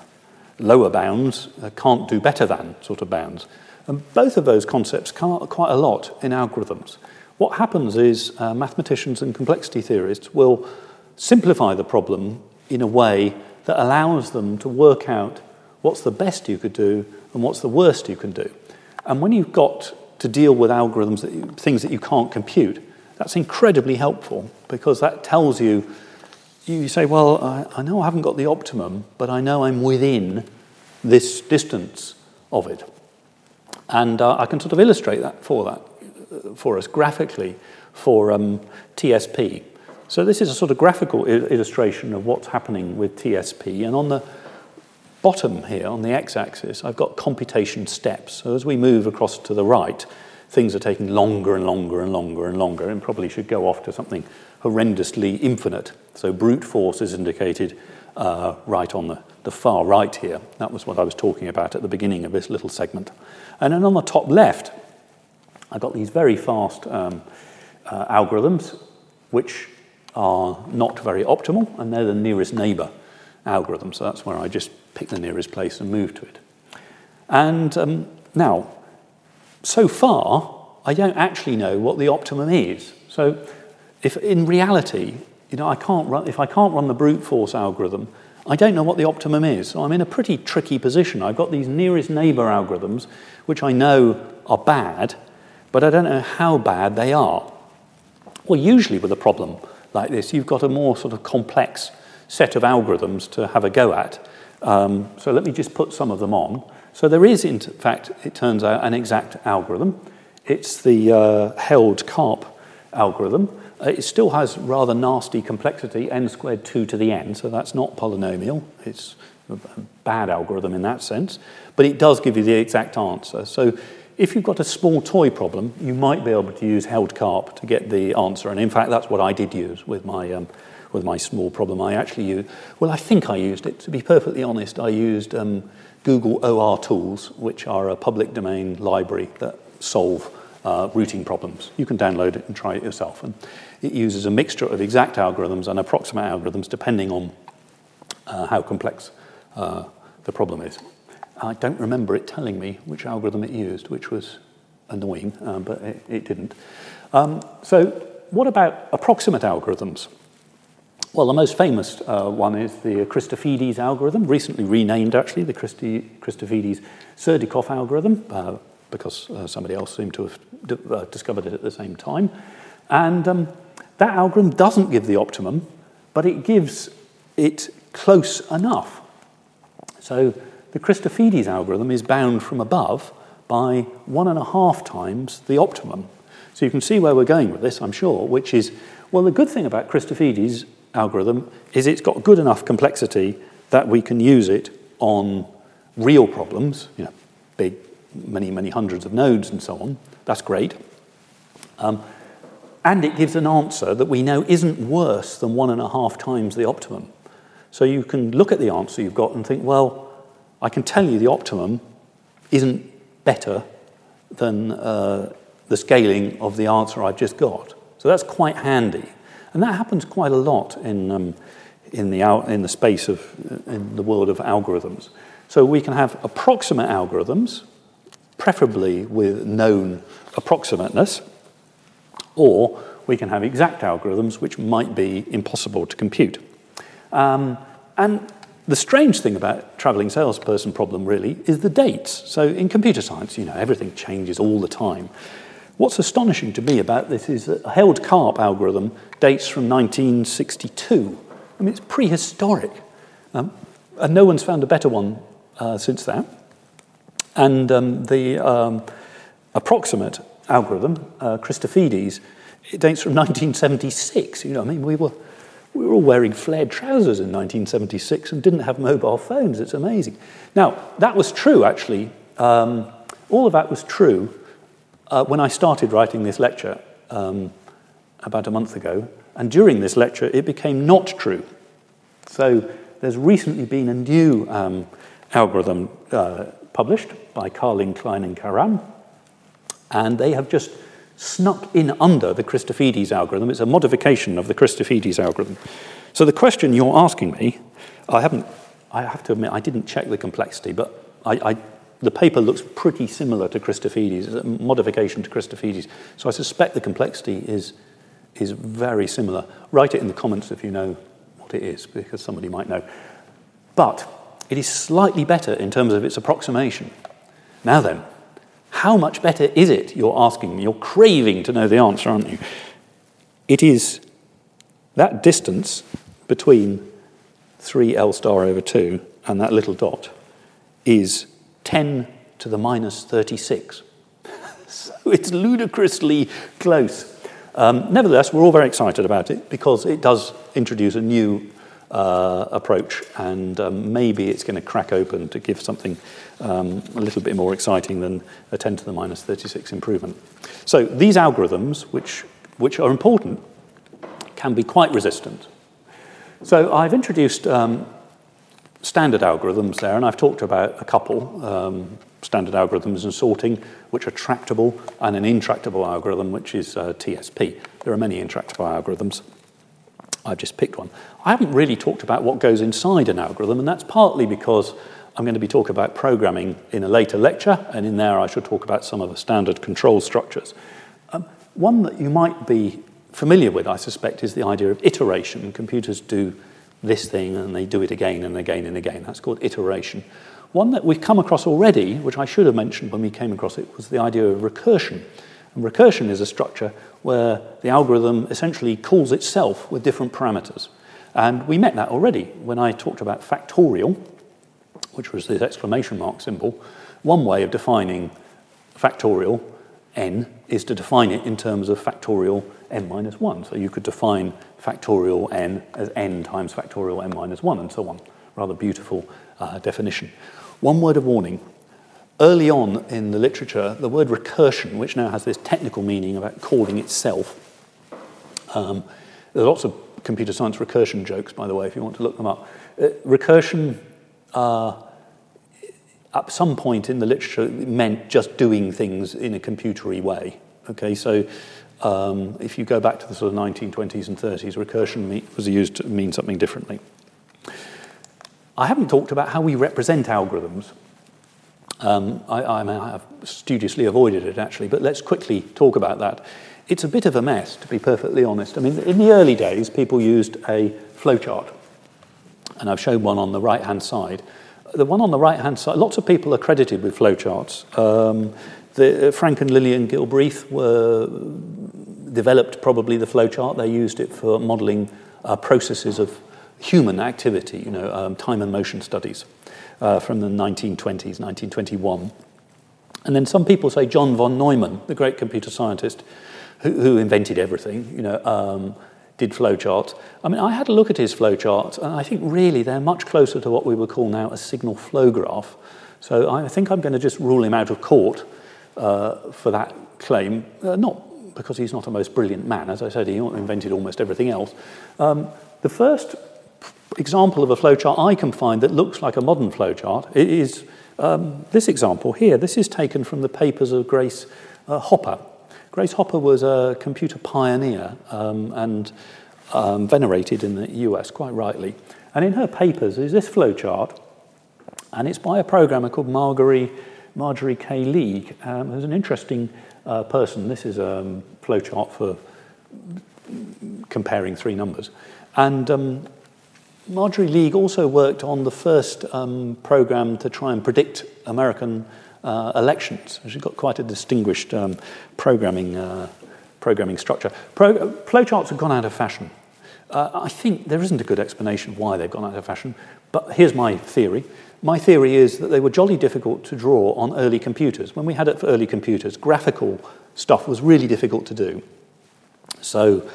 lower bounds, can't do better than sort of bounds. And both of those concepts come up quite a lot in algorithms. What happens is uh, mathematicians and complexity theorists will simplify the problem in a way that allows them to work out what's the best you could do and what's the worst you can do. And when you've got to deal with algorithms, that you, things that you can't compute, that's incredibly helpful because that tells you, you say, well, I, I know I haven't got the optimum, but I know I'm within this distance of it. And uh, I can sort of illustrate that for that, uh, for us graphically for um, TSP. So this is a sort of graphical illustration of what's happening with TSP. And on the bottom here on the x-axis, I've got computation steps. So as we move across to the right, things are taking longer and longer and longer and longer and probably should go off to something horrendously infinite. So brute force is indicated uh, right on the, the far right here. That was what I was talking about at the beginning of this little segment. And then on the top left, I've got these very fast um, uh, algorithms, which are not very optimal, and they're the nearest neighbor algorithm. So that's where I just pick the nearest place and move to it. And um, now, so far, I don't actually know what the optimum is. So if in reality, you know, I can't run, if I can't run the brute force algorithm, I don't know what the optimum is. So I'm in a pretty tricky position. I've got these nearest neighbor algorithms, which I know are bad, but I don't know how bad they are. Well, usually with a problem like this, you've got a more sort of complex set of algorithms to have a go at. Um, so let me just put some of them on. So there is, in fact, it turns out, an exact algorithm. It's the uh, Held-Karp algorithm. Uh, it still has rather nasty complexity, n squared 2 to the n, so that's not polynomial. It's a bad algorithm in that sense, but it does give you the exact answer. So if you've got a small toy problem, you might be able to use Held-Karp to get the answer. And in fact, that's what I did use with my um, with my small problem. I actually used, well, I think I used it. To be perfectly honest, I used um, Google OR Tools, which are a public domain library that solve uh, routing problems. You can download it and try it yourself. And it uses a mixture of exact algorithms and approximate algorithms depending on uh, how complex uh, the problem is. I don't remember it telling me which algorithm it used, which was annoying, um, but it, it didn't. Um, so, what about approximate algorithms? Well, the most famous uh, one is the Christofides algorithm, recently renamed actually the Christi- Christofides Serdyukov algorithm, uh, because uh, somebody else seemed to have d- uh, discovered it at the same time. And um, that algorithm doesn't give the optimum, but it gives it close enough. So the Christofides algorithm is bound from above by one and a half times the optimum. So you can see where we're going with this, I'm sure, which is, well, the good thing about Christofides algorithm is it's got good enough complexity that we can use it on real problems, you know, big, many, many hundreds of nodes and so on. That's great. Um, and it gives an answer that we know isn't worse than one and a half times the optimum. So you can look at the answer you've got and think, well, I can tell you the optimum isn't better than uh, the scaling of the answer I've just got. So that's quite handy. And that happens quite a lot in, um, in, the, in the space of, in the world of algorithms. So we can have approximate algorithms, preferably with known approximateness, or we can have exact algorithms which might be impossible to compute. Um, and the strange thing about traveling salesperson problem really is the dates. So in computer science, you know, everything changes all the time. What's astonishing to me about this is that a Held-Karp algorithm dates from 1962. I mean, it's prehistoric. Um, and no one's found a better one uh, since that. And um, the um, approximate algorithm, uh, Christofides, it dates from 1976. You know, I mean, we were, we were all wearing flared trousers in 1976 and didn't have mobile phones. It's amazing. Now, that was true, actually. Um, all of that was true uh, when I started writing this lecture um, about a month ago. And during this lecture, it became not true. So there's recently been a new um, algorithm uh, published by Karlin, Klein, and Karam. And they have just snuck in under the Christofides algorithm. It's a modification of the Christofides algorithm. So the question you're asking me, I haven't, I have to admit, I didn't check the complexity, but I, I, the paper looks pretty similar to Christofides, a modification to Christofides. So I suspect the complexity is, is very similar. Write it in the comments if you know what it is, because somebody might know. But it is slightly better in terms of its approximation. Now then, how much better is it? You're asking. You're craving to know the answer, aren't you? It is that distance between 3L star over 2 and that little dot is 10 to the minus 36. <laughs> so it's ludicrously close. Um, nevertheless, we're all very excited about it because it does introduce a new uh, approach, and um, maybe it's going to crack open to give something um, a little bit more exciting than a 10 to the minus 36 improvement. So these algorithms, which, which are important, can be quite resistant. So I've introduced um, standard algorithms there, and I've talked about a couple um, standard algorithms and sorting, which are tractable, and an intractable algorithm, which is uh, TSP. There are many intractable algorithms. I've just picked one. I haven't really talked about what goes inside an algorithm, and that's partly because I'm going to be talking about programming in a later lecture, and in there I shall talk about some of the standard control structures. Um, one that you might be familiar with, I suspect, is the idea of iteration. Computers do this thing and they do it again and again and again. That's called iteration. One that we've come across already, which I should have mentioned when we came across it, was the idea of recursion. And recursion is a structure where the algorithm essentially calls itself with different parameters. And we met that already when I talked about factorial, which was this exclamation mark symbol. One way of defining factorial n is to define it in terms of factorial n minus 1. So you could define factorial n as n times factorial n minus 1 and so on. Rather beautiful uh, definition. One word of warning. Early on in the literature, the word recursion, which now has this technical meaning about calling itself, um, there are lots of computer science recursion jokes, by the way, if you want to look them up. Uh, recursion uh, at some point in the literature meant just doing things in a computery way. Okay, so um, if you go back to the sort of 1920s and 30s, recursion was used to mean something differently. I haven't talked about how we represent algorithms. Um, I, I, mean, I have studiously avoided it actually, but let's quickly talk about that. It's a bit of a mess, to be perfectly honest. I mean, in the early days, people used a flowchart, and I've shown one on the right hand side. The one on the right hand side, lots of people are credited with flowcharts. Um, the, uh, Frank and Lillian Gilbreth were developed probably the flowchart. They used it for modeling uh, processes of human activity, you know, um, time and motion studies uh, from the 1920s, 1921. And then some people say John von Neumann, the great computer scientist, who, who invented everything, you know, um, did flowcharts. I mean, I had a look at his flowcharts, and I think really they're much closer to what we would call now a signal flow graph. So I think I'm going to just rule him out of court uh, for that claim, uh, not because he's not a most brilliant man. As I said, he invented almost everything else. Um, the first example of a flowchart I can find that looks like a modern flowchart is um, this example here. This is taken from the papers of Grace uh, Hopper, Grace Hopper was a computer pioneer um, and um, venerated in the US quite rightly. And in her papers is this flowchart, and it's by a programmer called Marjorie, Marjorie K. League, um, who's an interesting uh, person. This is a um, flowchart for comparing three numbers. And um, Marjorie League also worked on the first um, program to try and predict American uh, elections. She's got quite a distinguished um, programming, uh, programming structure. Pro- flowcharts have gone out of fashion. Uh, I think there isn't a good explanation why they've gone out of fashion, but here's my theory. My theory is that they were jolly difficult to draw on early computers. When we had it for early computers, graphical stuff was really difficult to do. So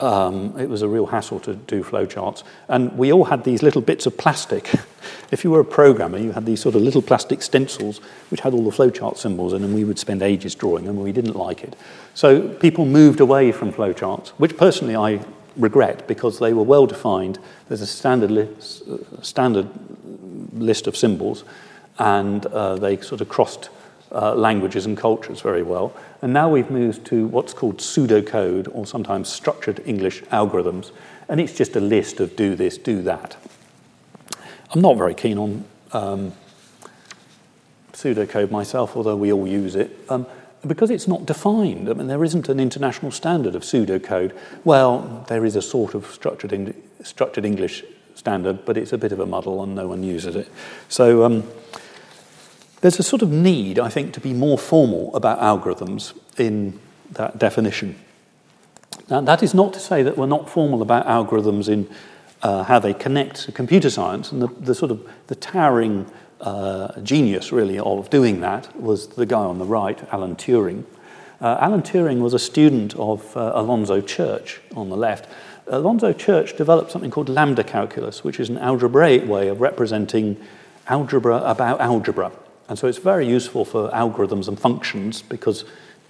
um, it was a real hassle to do flowcharts. And we all had these little bits of plastic. <laughs> if you were a programmer, you had these sort of little plastic stencils which had all the flowchart symbols in, and we would spend ages drawing them, and we didn't like it. So people moved away from flowcharts, which personally I regret because they were well defined. There's a standard list, uh, standard list of symbols, and uh, they sort of crossed uh, languages and cultures very well. And now we've moved to what's called pseudocode, or sometimes structured English algorithms, and it's just a list of do this, do that. I'm not very keen on um, pseudocode myself, although we all use it, um, because it's not defined. I mean, there isn't an international standard of pseudocode. Well, there is a sort of structured, in, structured English standard, but it's a bit of a muddle and no one uses it. So um, there's a sort of need, I think, to be more formal about algorithms in that definition. Now, that is not to say that we're not formal about algorithms in uh, how they connect to computer science, and the, the sort of the towering uh, genius, really, of doing that was the guy on the right, Alan Turing. Uh, Alan Turing was a student of uh, Alonzo Church on the left. Alonzo Church developed something called lambda calculus, which is an algebraic way of representing algebra about algebra. And so it's very useful for algorithms and functions because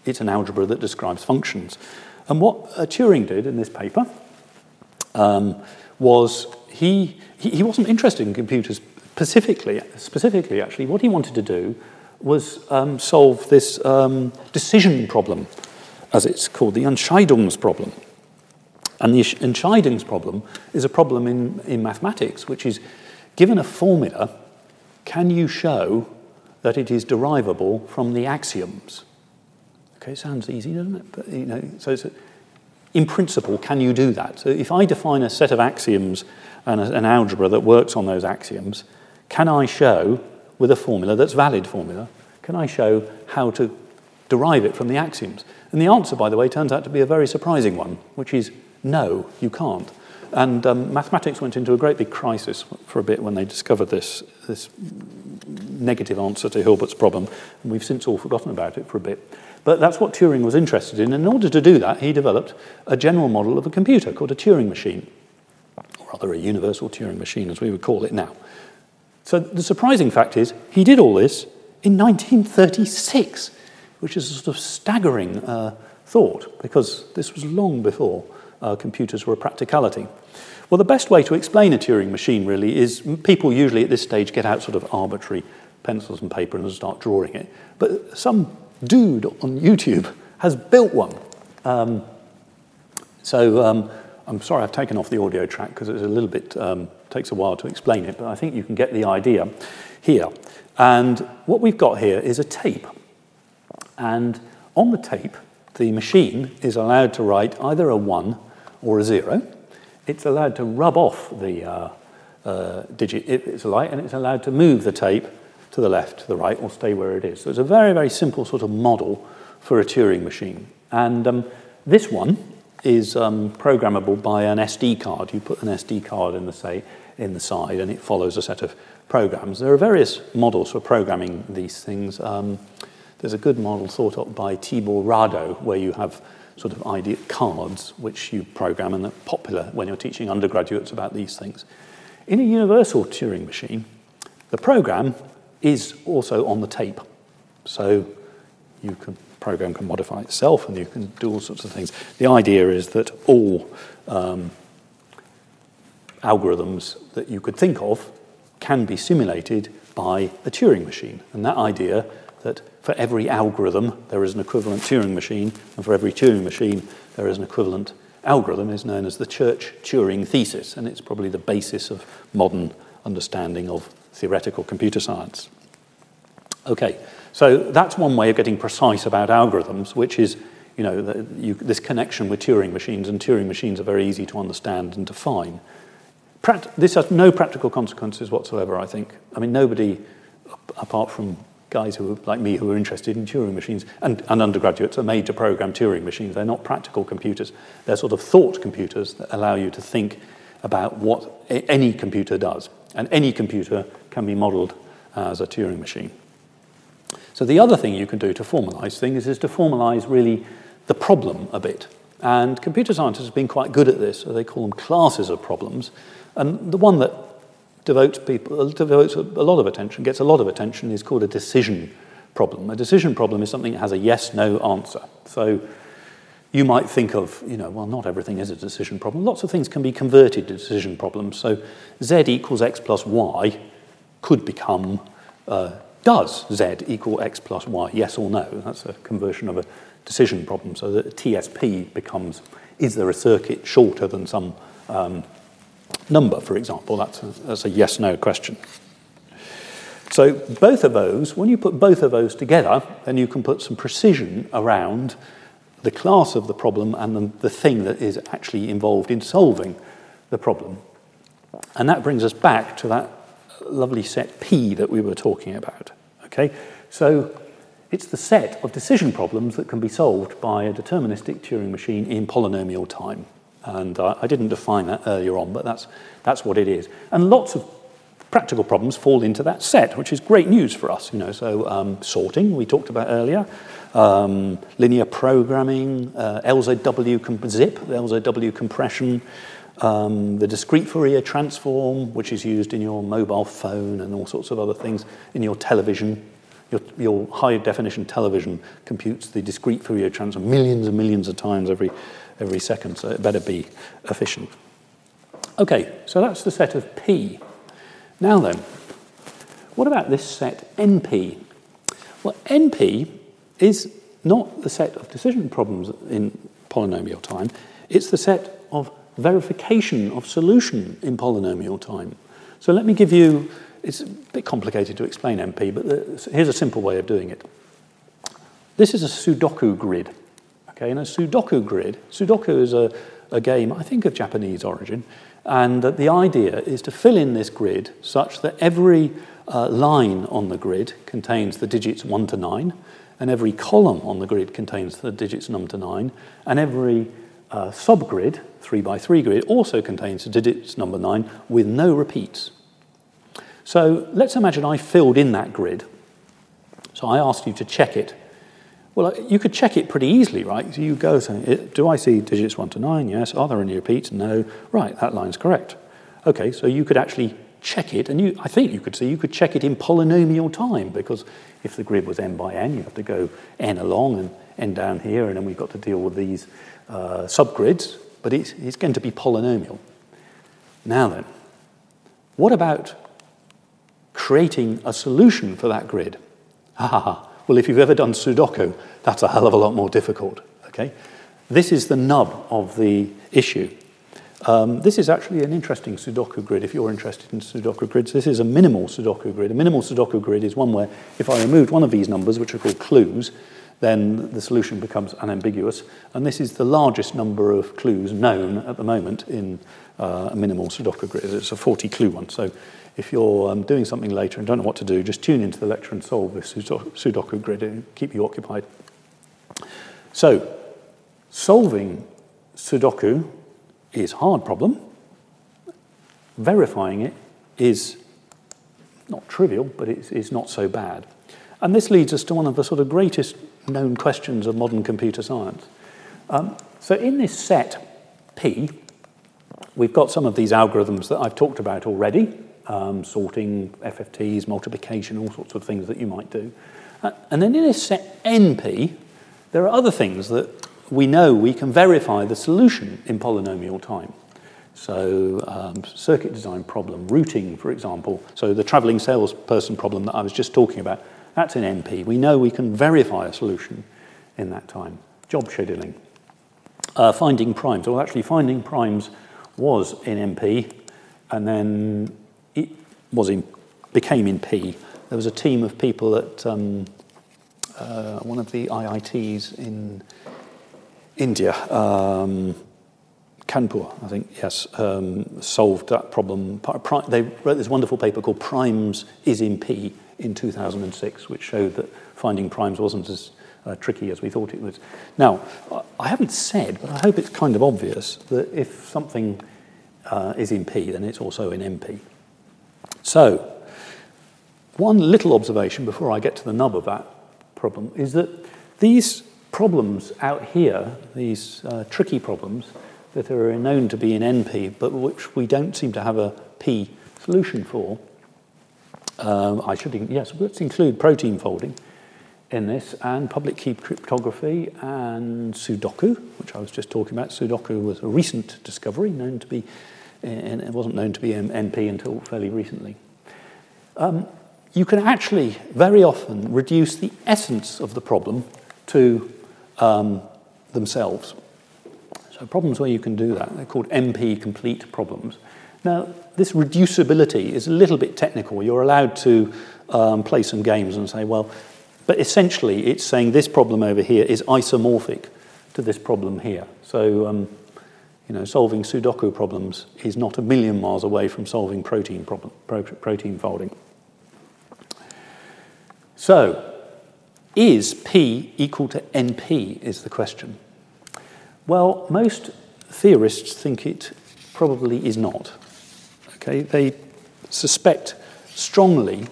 it's an algebra that describes functions. And what uh, Turing did in this paper um, was he, he, he wasn't interested in computers specifically, specifically, actually. What he wanted to do was um, solve this um, decision problem, as it's called, the Entscheidungsproblem. And the Entscheidungsproblem is a problem in, in mathematics, which is given a formula, can you show that it is derivable from the axioms. Okay, sounds easy, doesn't it? But, you know, so a, in principle, can you do that? So if I define a set of axioms and a, an algebra that works on those axioms, can I show, with a formula that's valid formula, can I show how to derive it from the axioms? And the answer, by the way, turns out to be a very surprising one, which is no, you can't. And um, mathematics went into a great big crisis for a bit when they discovered this, this negative answer to Hilbert's problem, and we've since all forgotten about it for a bit. But that's what Turing was interested in. And in order to do that, he developed a general model of a computer called a Turing machine, or rather a universal Turing machine, as we would call it now. So the surprising fact is, he did all this in 1936, which is a sort of staggering uh, thought, because this was long before uh, computers were a practicality. Well, the best way to explain a Turing machine really is people usually at this stage get out sort of arbitrary pencils and paper and start drawing it. But some dude on YouTube has built one. Um, so um, I'm sorry I've taken off the audio track because it's a little bit, um, takes a while to explain it, but I think you can get the idea here. And what we've got here is a tape. And on the tape, the machine is allowed to write either a 1 or a 0. It's allowed to rub off the uh, uh, digit if it's light, and it's allowed to move the tape to the left, to the right, or stay where it is. So it's a very, very simple sort of model for a Turing machine. And um, this one is um, programmable by an SD card. You put an SD card in the, say, in the side, and it follows a set of programs. There are various models for programming these things. Um, there's a good model thought up by Tibor Rado, where you have sort of idea cards which you program, and they're popular when you're teaching undergraduates about these things. In a universal Turing machine, the program is also on the tape. So you can program can modify itself and you can do all sorts of things. The idea is that all um, algorithms that you could think of can be simulated by a Turing machine. And that idea that for every algorithm there is an equivalent Turing machine, and for every Turing machine there is an equivalent algorithm is known as the Church-Turing thesis, and it's probably the basis of modern understanding of theoretical computer science. Okay, so that's one way of getting precise about algorithms, which is you know, the, you, this connection with Turing machines, and Turing machines are very easy to understand and define. This has no practical consequences whatsoever, I think. I mean, nobody, apart from guys who are, like me who are interested in Turing machines, and, and undergraduates are made to program Turing machines. They're not practical computers. They're sort of thought computers that allow you to think about what any computer does. And any computer can be modeled as a Turing machine. So the other thing you can do to formalize things is to formalize really the problem a bit. And computer scientists have been quite good at this. So they call them classes of problems. And the one that devotes people devotes a lot of attention, gets a lot of attention, is called a decision problem. A decision problem is something that has a yes/no answer. So you might think of, you know, well, not everything is a decision problem. Lots of things can be converted to decision problems. So z equals x plus y could become uh, does z equal x plus y, yes or no? That's a conversion of a decision problem. So the TSP becomes, is there a circuit shorter than some um, number, for example. That's a, that's a yes no question. So, both of those, when you put both of those together, then you can put some precision around the class of the problem and the, the thing that is actually involved in solving the problem. And that brings us back to that lovely set P that we were talking about. Okay? So, it's the set of decision problems that can be solved by a deterministic Turing machine in polynomial time. And uh, I didn't define that earlier on, but that's, that's what it is. And lots of practical problems fall into that set, which is great news for us. You know, so um, sorting, we talked about earlier, um, linear programming, uh, LZW comp- zip, LZW compression, um, the discrete Fourier transform, which is used in your mobile phone and all sorts of other things, in your television. Your, your high definition television computes the discrete Fourier transform millions and millions of times every every second, so it better be efficient. Okay, so that's the set of P. Now then, what about this set NP? Well, NP is not the set of decision problems in polynomial time, it's the set of verification of solution in polynomial time. So let me give you, it's a bit complicated to explain NP, but here's a simple way of doing it. This is a Sudoku grid. Okay, and a Sudoku grid, Sudoku is a, a game, I think, of Japanese origin, and the idea is to fill in this grid such that every uh, line on the grid contains the digits 1 to 9, and every column on the grid contains the digits num to 9, and every uh, subgrid, 3 by 3 grid, also contains the digits number 9 with no repeats. So let's imagine I filled in that grid. So I asked you to check it well, you could check it pretty easily, right? So you go saying, do I see digits 1 to 9? Yes. Are there any repeats? No. Right, that line's correct. Okay, so you could actually check it, and you, I think you could see you could check it in polynomial time, because if the grid was n by n, you have to go n along and n down here, and then we've got to deal with these uh, subgrids, but it's, it's going to be polynomial. Now then, what about creating a solution for that grid. Ha ha ha. Well, if you've ever done Sudoku, that's a hell of a lot more difficult. Okay? This is the nub of the issue. Um, this is actually an interesting Sudoku grid if you're interested in Sudoku grids. This is a minimal Sudoku grid. A minimal Sudoku grid is one where if I removed one of these numbers, which are called clues, then the solution becomes unambiguous. And this is the largest number of clues known at the moment in uh, a minimal Sudoku grid. It's a 40 clue one. So if you're um, doing something later and don't know what to do, just tune into the lecture and solve this Sudoku grid and keep you occupied. So, solving Sudoku is a hard problem. Verifying it is not trivial, but it's, it's not so bad. And this leads us to one of the sort of greatest known questions of modern computer science. Um, so in this set P, we've got some of these algorithms that I've talked about already, um, sorting, FFTs, multiplication, all sorts of things that you might do. Uh, and then in this set NP, there are other things that we know we can verify the solution in polynomial time. So, um, circuit design problem, routing, for example. So, the traveling salesperson problem that I was just talking about, that's in NP. We know we can verify a solution in that time. Job scheduling. Uh, finding primes. Well, actually, finding primes was in NP, and then it was in, became in P. There was a team of people at um, uh, one of the IITs in India, um, Kanpur, I think, yes, um, solved that problem. They wrote this wonderful paper called Primes is in P in 2006, which showed that finding primes wasn't as uh, tricky as we thought it was. Now, I haven't said, but I hope it's kind of obvious that if something uh, is in P, then it's also in NP. So, one little observation before I get to the nub of that problem is that these problems out here, these uh, tricky problems that are known to be in NP, but which we don't seem to have a P solution for, um, I should, yes, let's include protein folding in this, and public key cryptography and Sudoku, which I was just talking about. Sudoku was a recent discovery, known to be, and it wasn't known to be NP until fairly recently. Um, you can actually very often reduce the essence of the problem to um, themselves. So problems where you can do that, they're called NP complete problems. Now, this reducibility is a little bit technical. You're allowed to um, play some games and say, well, but essentially it's saying this problem over here is isomorphic to this problem here. So, um, you know, solving Sudoku problems is not a million miles away from solving protein, problem, pro- protein folding. So, is P equal to NP, is the question. Well, most theorists think it probably is not. Okay, they suspect strongly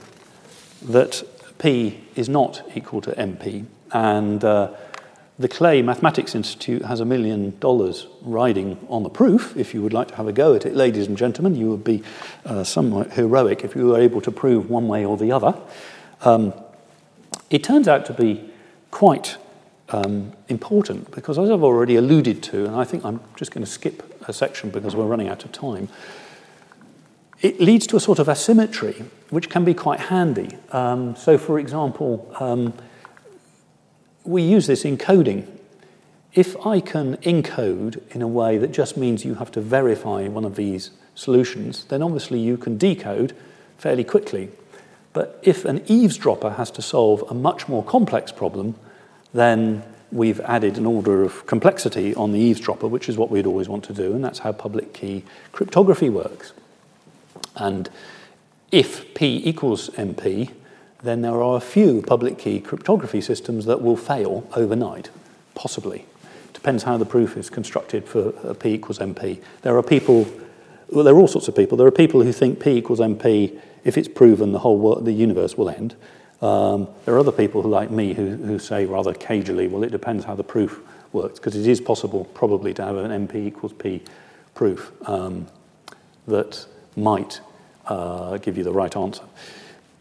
that P is not equal to NP, and uh, the Clay Mathematics Institute has a million dollars riding on the proof. If you would like to have a go at it, ladies and gentlemen, you would be uh, somewhat heroic if you were able to prove one way or the other. Um, it turns out to be quite um, important because, as I've already alluded to, and I think I'm just going to skip a section because we're running out of time, it leads to a sort of asymmetry which can be quite handy. Um, so, for example, um, we use this in coding. If I can encode in a way that just means you have to verify one of these solutions, then obviously you can decode fairly quickly. But if an eavesdropper has to solve a much more complex problem, then we've added an order of complexity on the eavesdropper, which is what we'd always want to do, and that's how public key cryptography works. And if P equals NP, then there are a few public key cryptography systems that will fail overnight, possibly. Depends how the proof is constructed for P equals NP. There are people, well, there are all sorts of people. There are people who think P equals NP, if it's proven, the whole world, the universe will end. Um, there are other people like me who, who say rather cagily, well, it depends how the proof works, because it is possible probably to have an NP equals P proof um, that might uh, give you the right answer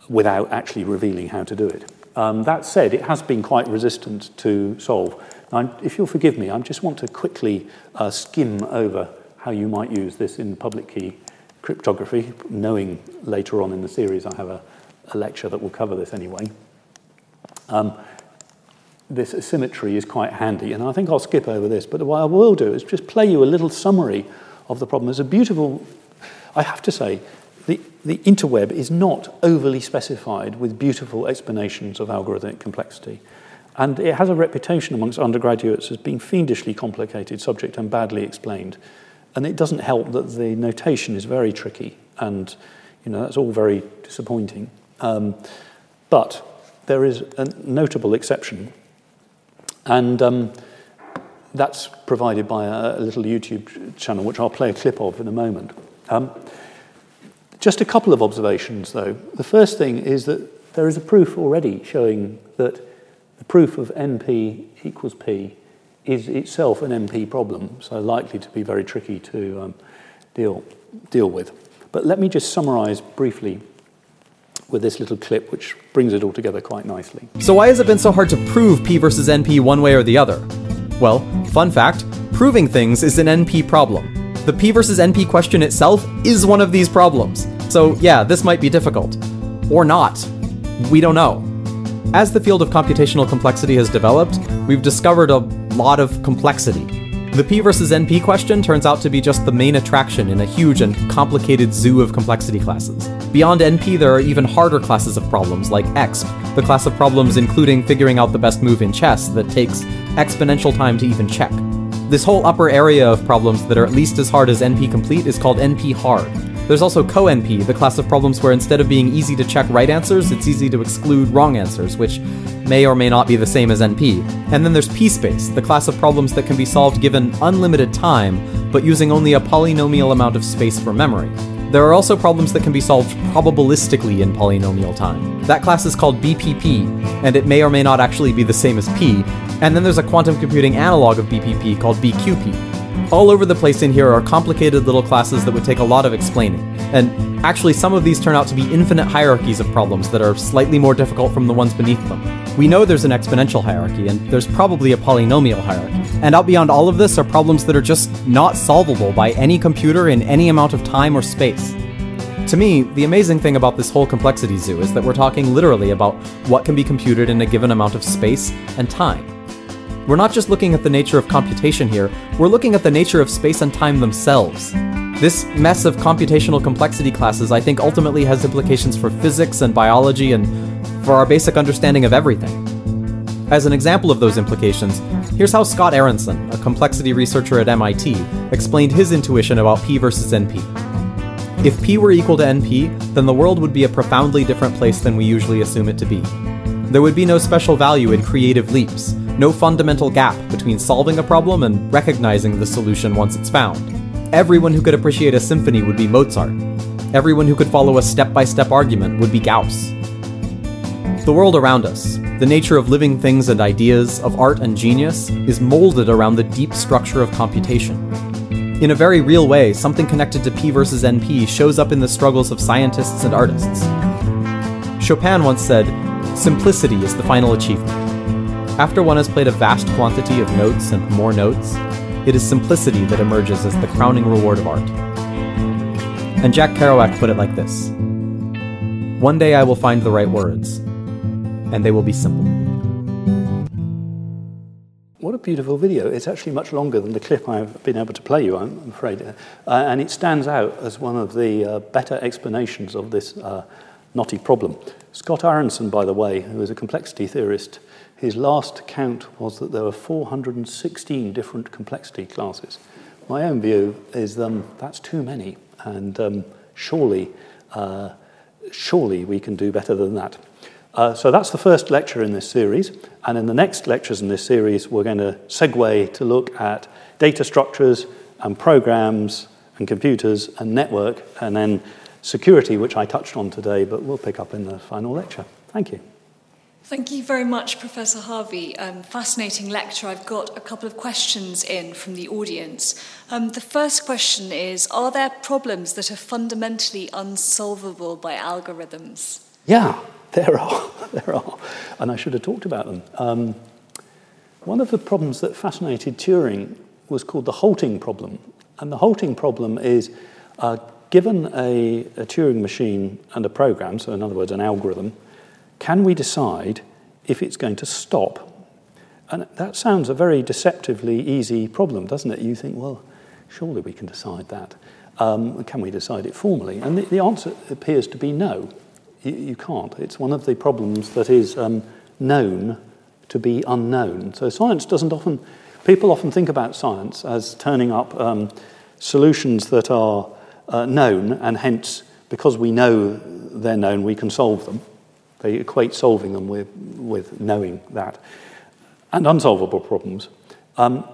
without actually revealing how to do it. Um, that said, it has been quite resistant to solve. Now, if you'll forgive me, I just want to quickly uh, skim over how you might use this in public key cryptography, knowing later on in the series I have a, a lecture that will cover this anyway. Um, this asymmetry is quite handy, and I think I'll skip over this, but what I will do is just play you a little summary of the problem. There's a beautiful, I have to say, the, interweb is not overly specified with beautiful explanations of algorithmic complexity. And it has a reputation amongst undergraduates as being fiendishly complicated subject and badly explained. And it doesn't help that the notation is very tricky, and you know that's all very disappointing. Um, but there is a notable exception, and um, that's provided by a, a, little YouTube channel, which I'll play a clip of in a moment. Um, just a couple of observations, though. The first thing is that there is a proof already showing that the proof of NP equals P is itself an NP problem, so likely to be very tricky to um, deal, deal with. But let me just summarize briefly with this little clip, which brings it all together quite nicely.
So, why has it been so hard to prove P versus NP one way or the other? Well, fun fact proving things is an NP problem. The P versus NP question itself is one of these problems. So, yeah, this might be difficult. Or not. We don't know. As the field of computational complexity has developed, we've discovered a lot of complexity. The P versus NP question turns out to be just the main attraction in a huge and complicated zoo of complexity classes. Beyond NP, there are even harder classes of problems, like EXP, the class of problems including figuring out the best move in chess that takes exponential time to even check. This whole upper area of problems that are at least as hard as NP complete is called NP hard. There's also co-NP, the class of problems where instead of being easy to check right answers, it's easy to exclude wrong answers, which may or may not be the same as NP. And then there's PSPACE, the class of problems that can be solved given unlimited time, but using only a polynomial amount of space for memory. There are also problems that can be solved probabilistically in polynomial time. That class is called BPP, and it may or may not actually be the same as P. And then there's a quantum computing analog of BPP called BQP, all over the place in here are complicated little classes that would take a lot of explaining. And actually, some of these turn out to be infinite hierarchies of problems that are slightly more difficult from the ones beneath them. We know there's an exponential hierarchy, and there's probably a polynomial hierarchy. And out beyond all of this are problems that are just not solvable by any computer in any amount of time or space. To me, the amazing thing about this whole complexity zoo is that we're talking literally about what can be computed in a given amount of space and time. We're not just looking at the nature of computation here, we're looking at the nature of space and time themselves. This mess of computational complexity classes, I think, ultimately has implications for physics and biology and for our basic understanding of everything. As an example of those implications, here's how Scott Aaronson, a complexity researcher at MIT, explained his intuition about P versus NP. If P were equal to NP, then the world would be a profoundly different place than we usually assume it to be. There would be no special value in creative leaps, no fundamental gap between solving a problem and recognizing the solution once it's found. Everyone who could appreciate a symphony would be Mozart. Everyone who could follow a step by step argument would be Gauss. The world around us, the nature of living things and ideas, of art and genius, is molded around the deep structure of computation. In a very real way, something connected to P versus NP shows up in the struggles of scientists and artists. Chopin once said, Simplicity is the final achievement. After one has played a vast quantity of notes and more notes, it is simplicity that emerges as the crowning reward of art. And Jack Kerouac put it like this One day I will find the right words, and they will be simple.
What a beautiful video. It's actually much longer than the clip I've been able to play you, I'm afraid. Uh, and it stands out as one of the uh, better explanations of this uh, knotty problem. Scott Aaronson, by the way, who is a complexity theorist, his last count was that there were 416 different complexity classes. My own view is um, that's too many, and um, surely, uh, surely we can do better than that. Uh, so that's the first lecture in this series, and in the next lectures in this series, we're going to segue to look at data structures and programs and computers and network, and then security, which I touched on today, but we'll pick up in the final lecture. Thank you.
Thank you very much, Professor Harvey. Um, fascinating lecture. I've got a couple of questions in from the audience. Um, the first question is Are there problems that are fundamentally unsolvable by algorithms?
Yeah, there are. <laughs> there are. And I should have talked about them. Um, one of the problems that fascinated Turing was called the halting problem. And the halting problem is uh, given a, a Turing machine and a program, so in other words, an algorithm, can we decide if it's going to stop? And that sounds a very deceptively easy problem, doesn't it? You think, well, surely we can decide that. Um, can we decide it formally? And the, the answer appears to be no. You, you, can't. It's one of the problems that is um, known to be unknown. So science doesn't often, people often think about science as turning up um, solutions that are uh, known, and hence, because we know they're known, we can solve them. They equate solving them with, with knowing that. And unsolvable problems. Um,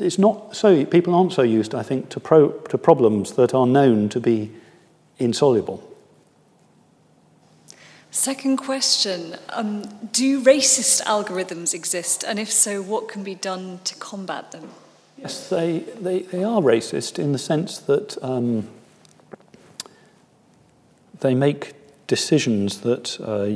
it's not so, people aren't so used, I think, to, pro, to problems that are known to be insoluble.
Second question um, Do racist algorithms exist? And if so, what can be done to combat them?
Yes, they, they, they are racist in the sense that um, they make decisions that uh,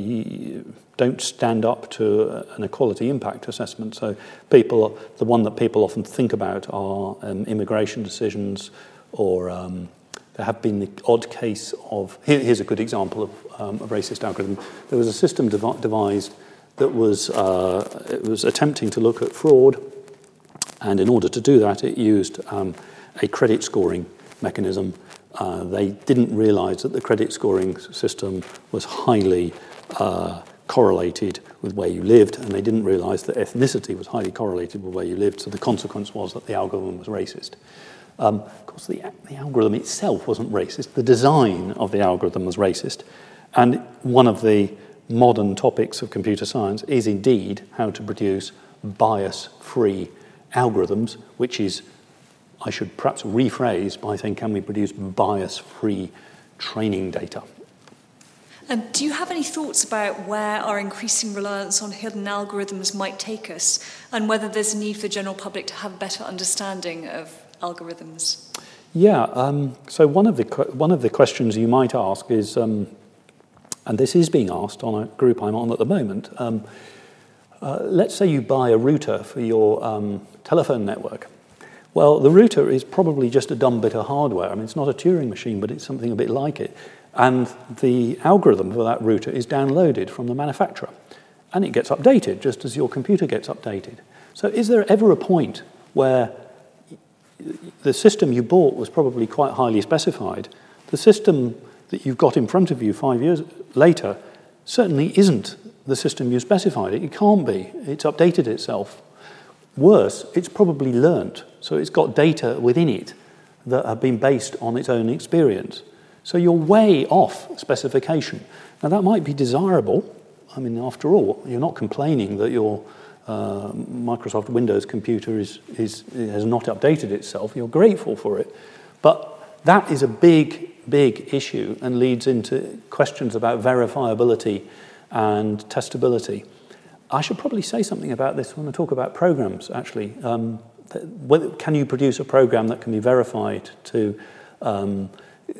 don't stand up to an equality impact assessment. So, people, the one that people often think about are um, immigration decisions, or um, there have been the odd case of. Here, here's a good example of um, a racist algorithm. There was a system dev- devised that was uh, it was attempting to look at fraud and in order to do that, it used um, a credit scoring mechanism. Uh, they didn't realize that the credit scoring system was highly uh, correlated with where you lived, and they didn't realize that ethnicity was highly correlated with where you lived. So the consequence was that the algorithm was racist. Um, of course, the, the algorithm itself wasn't racist, the design of the algorithm was racist. And one of the modern topics of computer science is indeed how to produce bias free algorithms, which is, I should perhaps rephrase by saying, can we produce bias free training data?
And do you have any thoughts about where our increasing reliance on hidden algorithms might take us, and whether there's a need for the general public to have a better understanding of algorithms?
Yeah, um, so one of, the, one of the questions you might ask is, um, and this is being asked on a group I'm on at the moment, um, uh, let's say you buy a router for your um, telephone network. Well, the router is probably just a dumb bit of hardware. I mean, it's not a Turing machine, but it's something a bit like it. And the algorithm for that router is downloaded from the manufacturer. And it gets updated just as your computer gets updated. So, is there ever a point where the system you bought was probably quite highly specified? The system that you've got in front of you five years later certainly isn't the system you specified it. Can't be. It's updated itself. Worse, it's probably learnt. So it's got data within it that have been based on its own experience. So you're way off specification. Now, that might be desirable. I mean, after all, you're not complaining that your uh, Microsoft Windows computer is, is, has not updated itself. You're grateful for it. But that is a big, big issue and leads into questions about verifiability and testability. I should probably say something about this when I talk about programs, actually. Um, can you produce a program that can be verified to, um,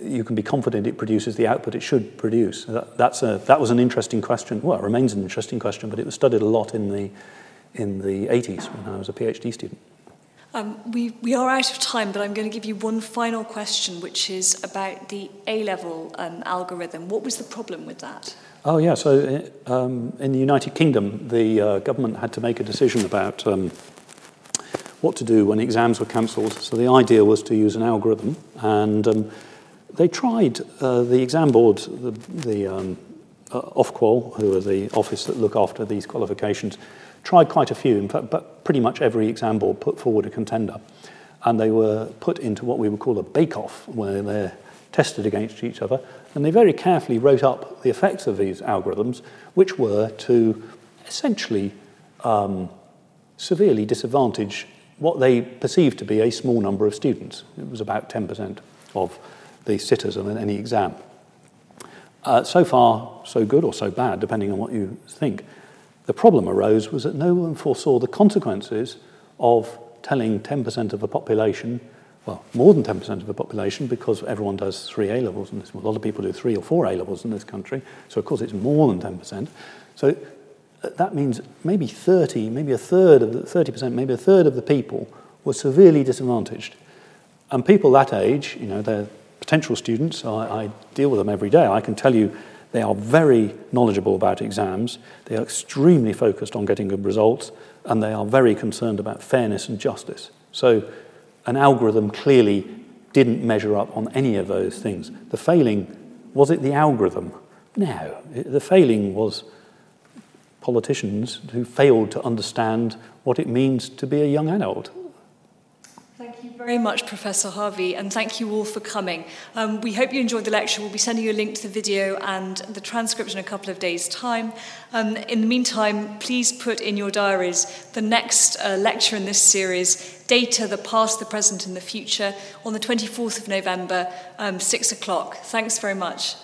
you can be confident it produces the output it should produce? That, that's a, that was an interesting question. Well, it remains an interesting question, but it was studied a lot in the, in the 80s when I was a PhD student.
Um, we, we are out of time, but I'm going to give you one final question, which is about the A level um, algorithm. What was the problem with that?
Oh, yeah. So um, in the United Kingdom, the uh, government had to make a decision about um, what to do when exams were cancelled. So the idea was to use an algorithm. And um, they tried, uh, the exam board, the, the um, uh, Ofqual, who are the office that look after these qualifications, tried quite a few. In fact, but pretty much every exam board put forward a contender. And they were put into what we would call a bake-off, where they're tested against each other. And they very carefully wrote up the effects of these algorithms, which were to essentially um, severely disadvantage what they perceived to be a small number of students. It was about 10% of the sitters on any exam. Uh, so far, so good or so bad, depending on what you think. The problem arose was that no one foresaw the consequences of telling 10% of the population well, more than 10% of the population because everyone does three A levels, and a lot of people do three or four A levels in this country. So, of course, it's more than 10%. So, uh, that means maybe 30, maybe a third of the 30%, maybe a third of the people were severely disadvantaged. And people that age, you know, they're potential students, I, I deal with them every day. I can tell you they are very knowledgeable about exams, they are extremely focused on getting good results, and they are very concerned about fairness and justice. So, an algorithm clearly didn't measure up on any of those things. The failing was it the algorithm? No. The failing was politicians who failed to understand what it means to be a young adult.
Very much, Professor Harvey, and thank you all for coming. Um, we hope you enjoyed the lecture. We'll be sending you a link to the video and the transcript in a couple of days' time. Um, in the meantime, please put in your diaries the next uh, lecture in this series, Data, the Past, the Present, and the Future, on the 24th of November, um, 6 o'clock. Thanks very much.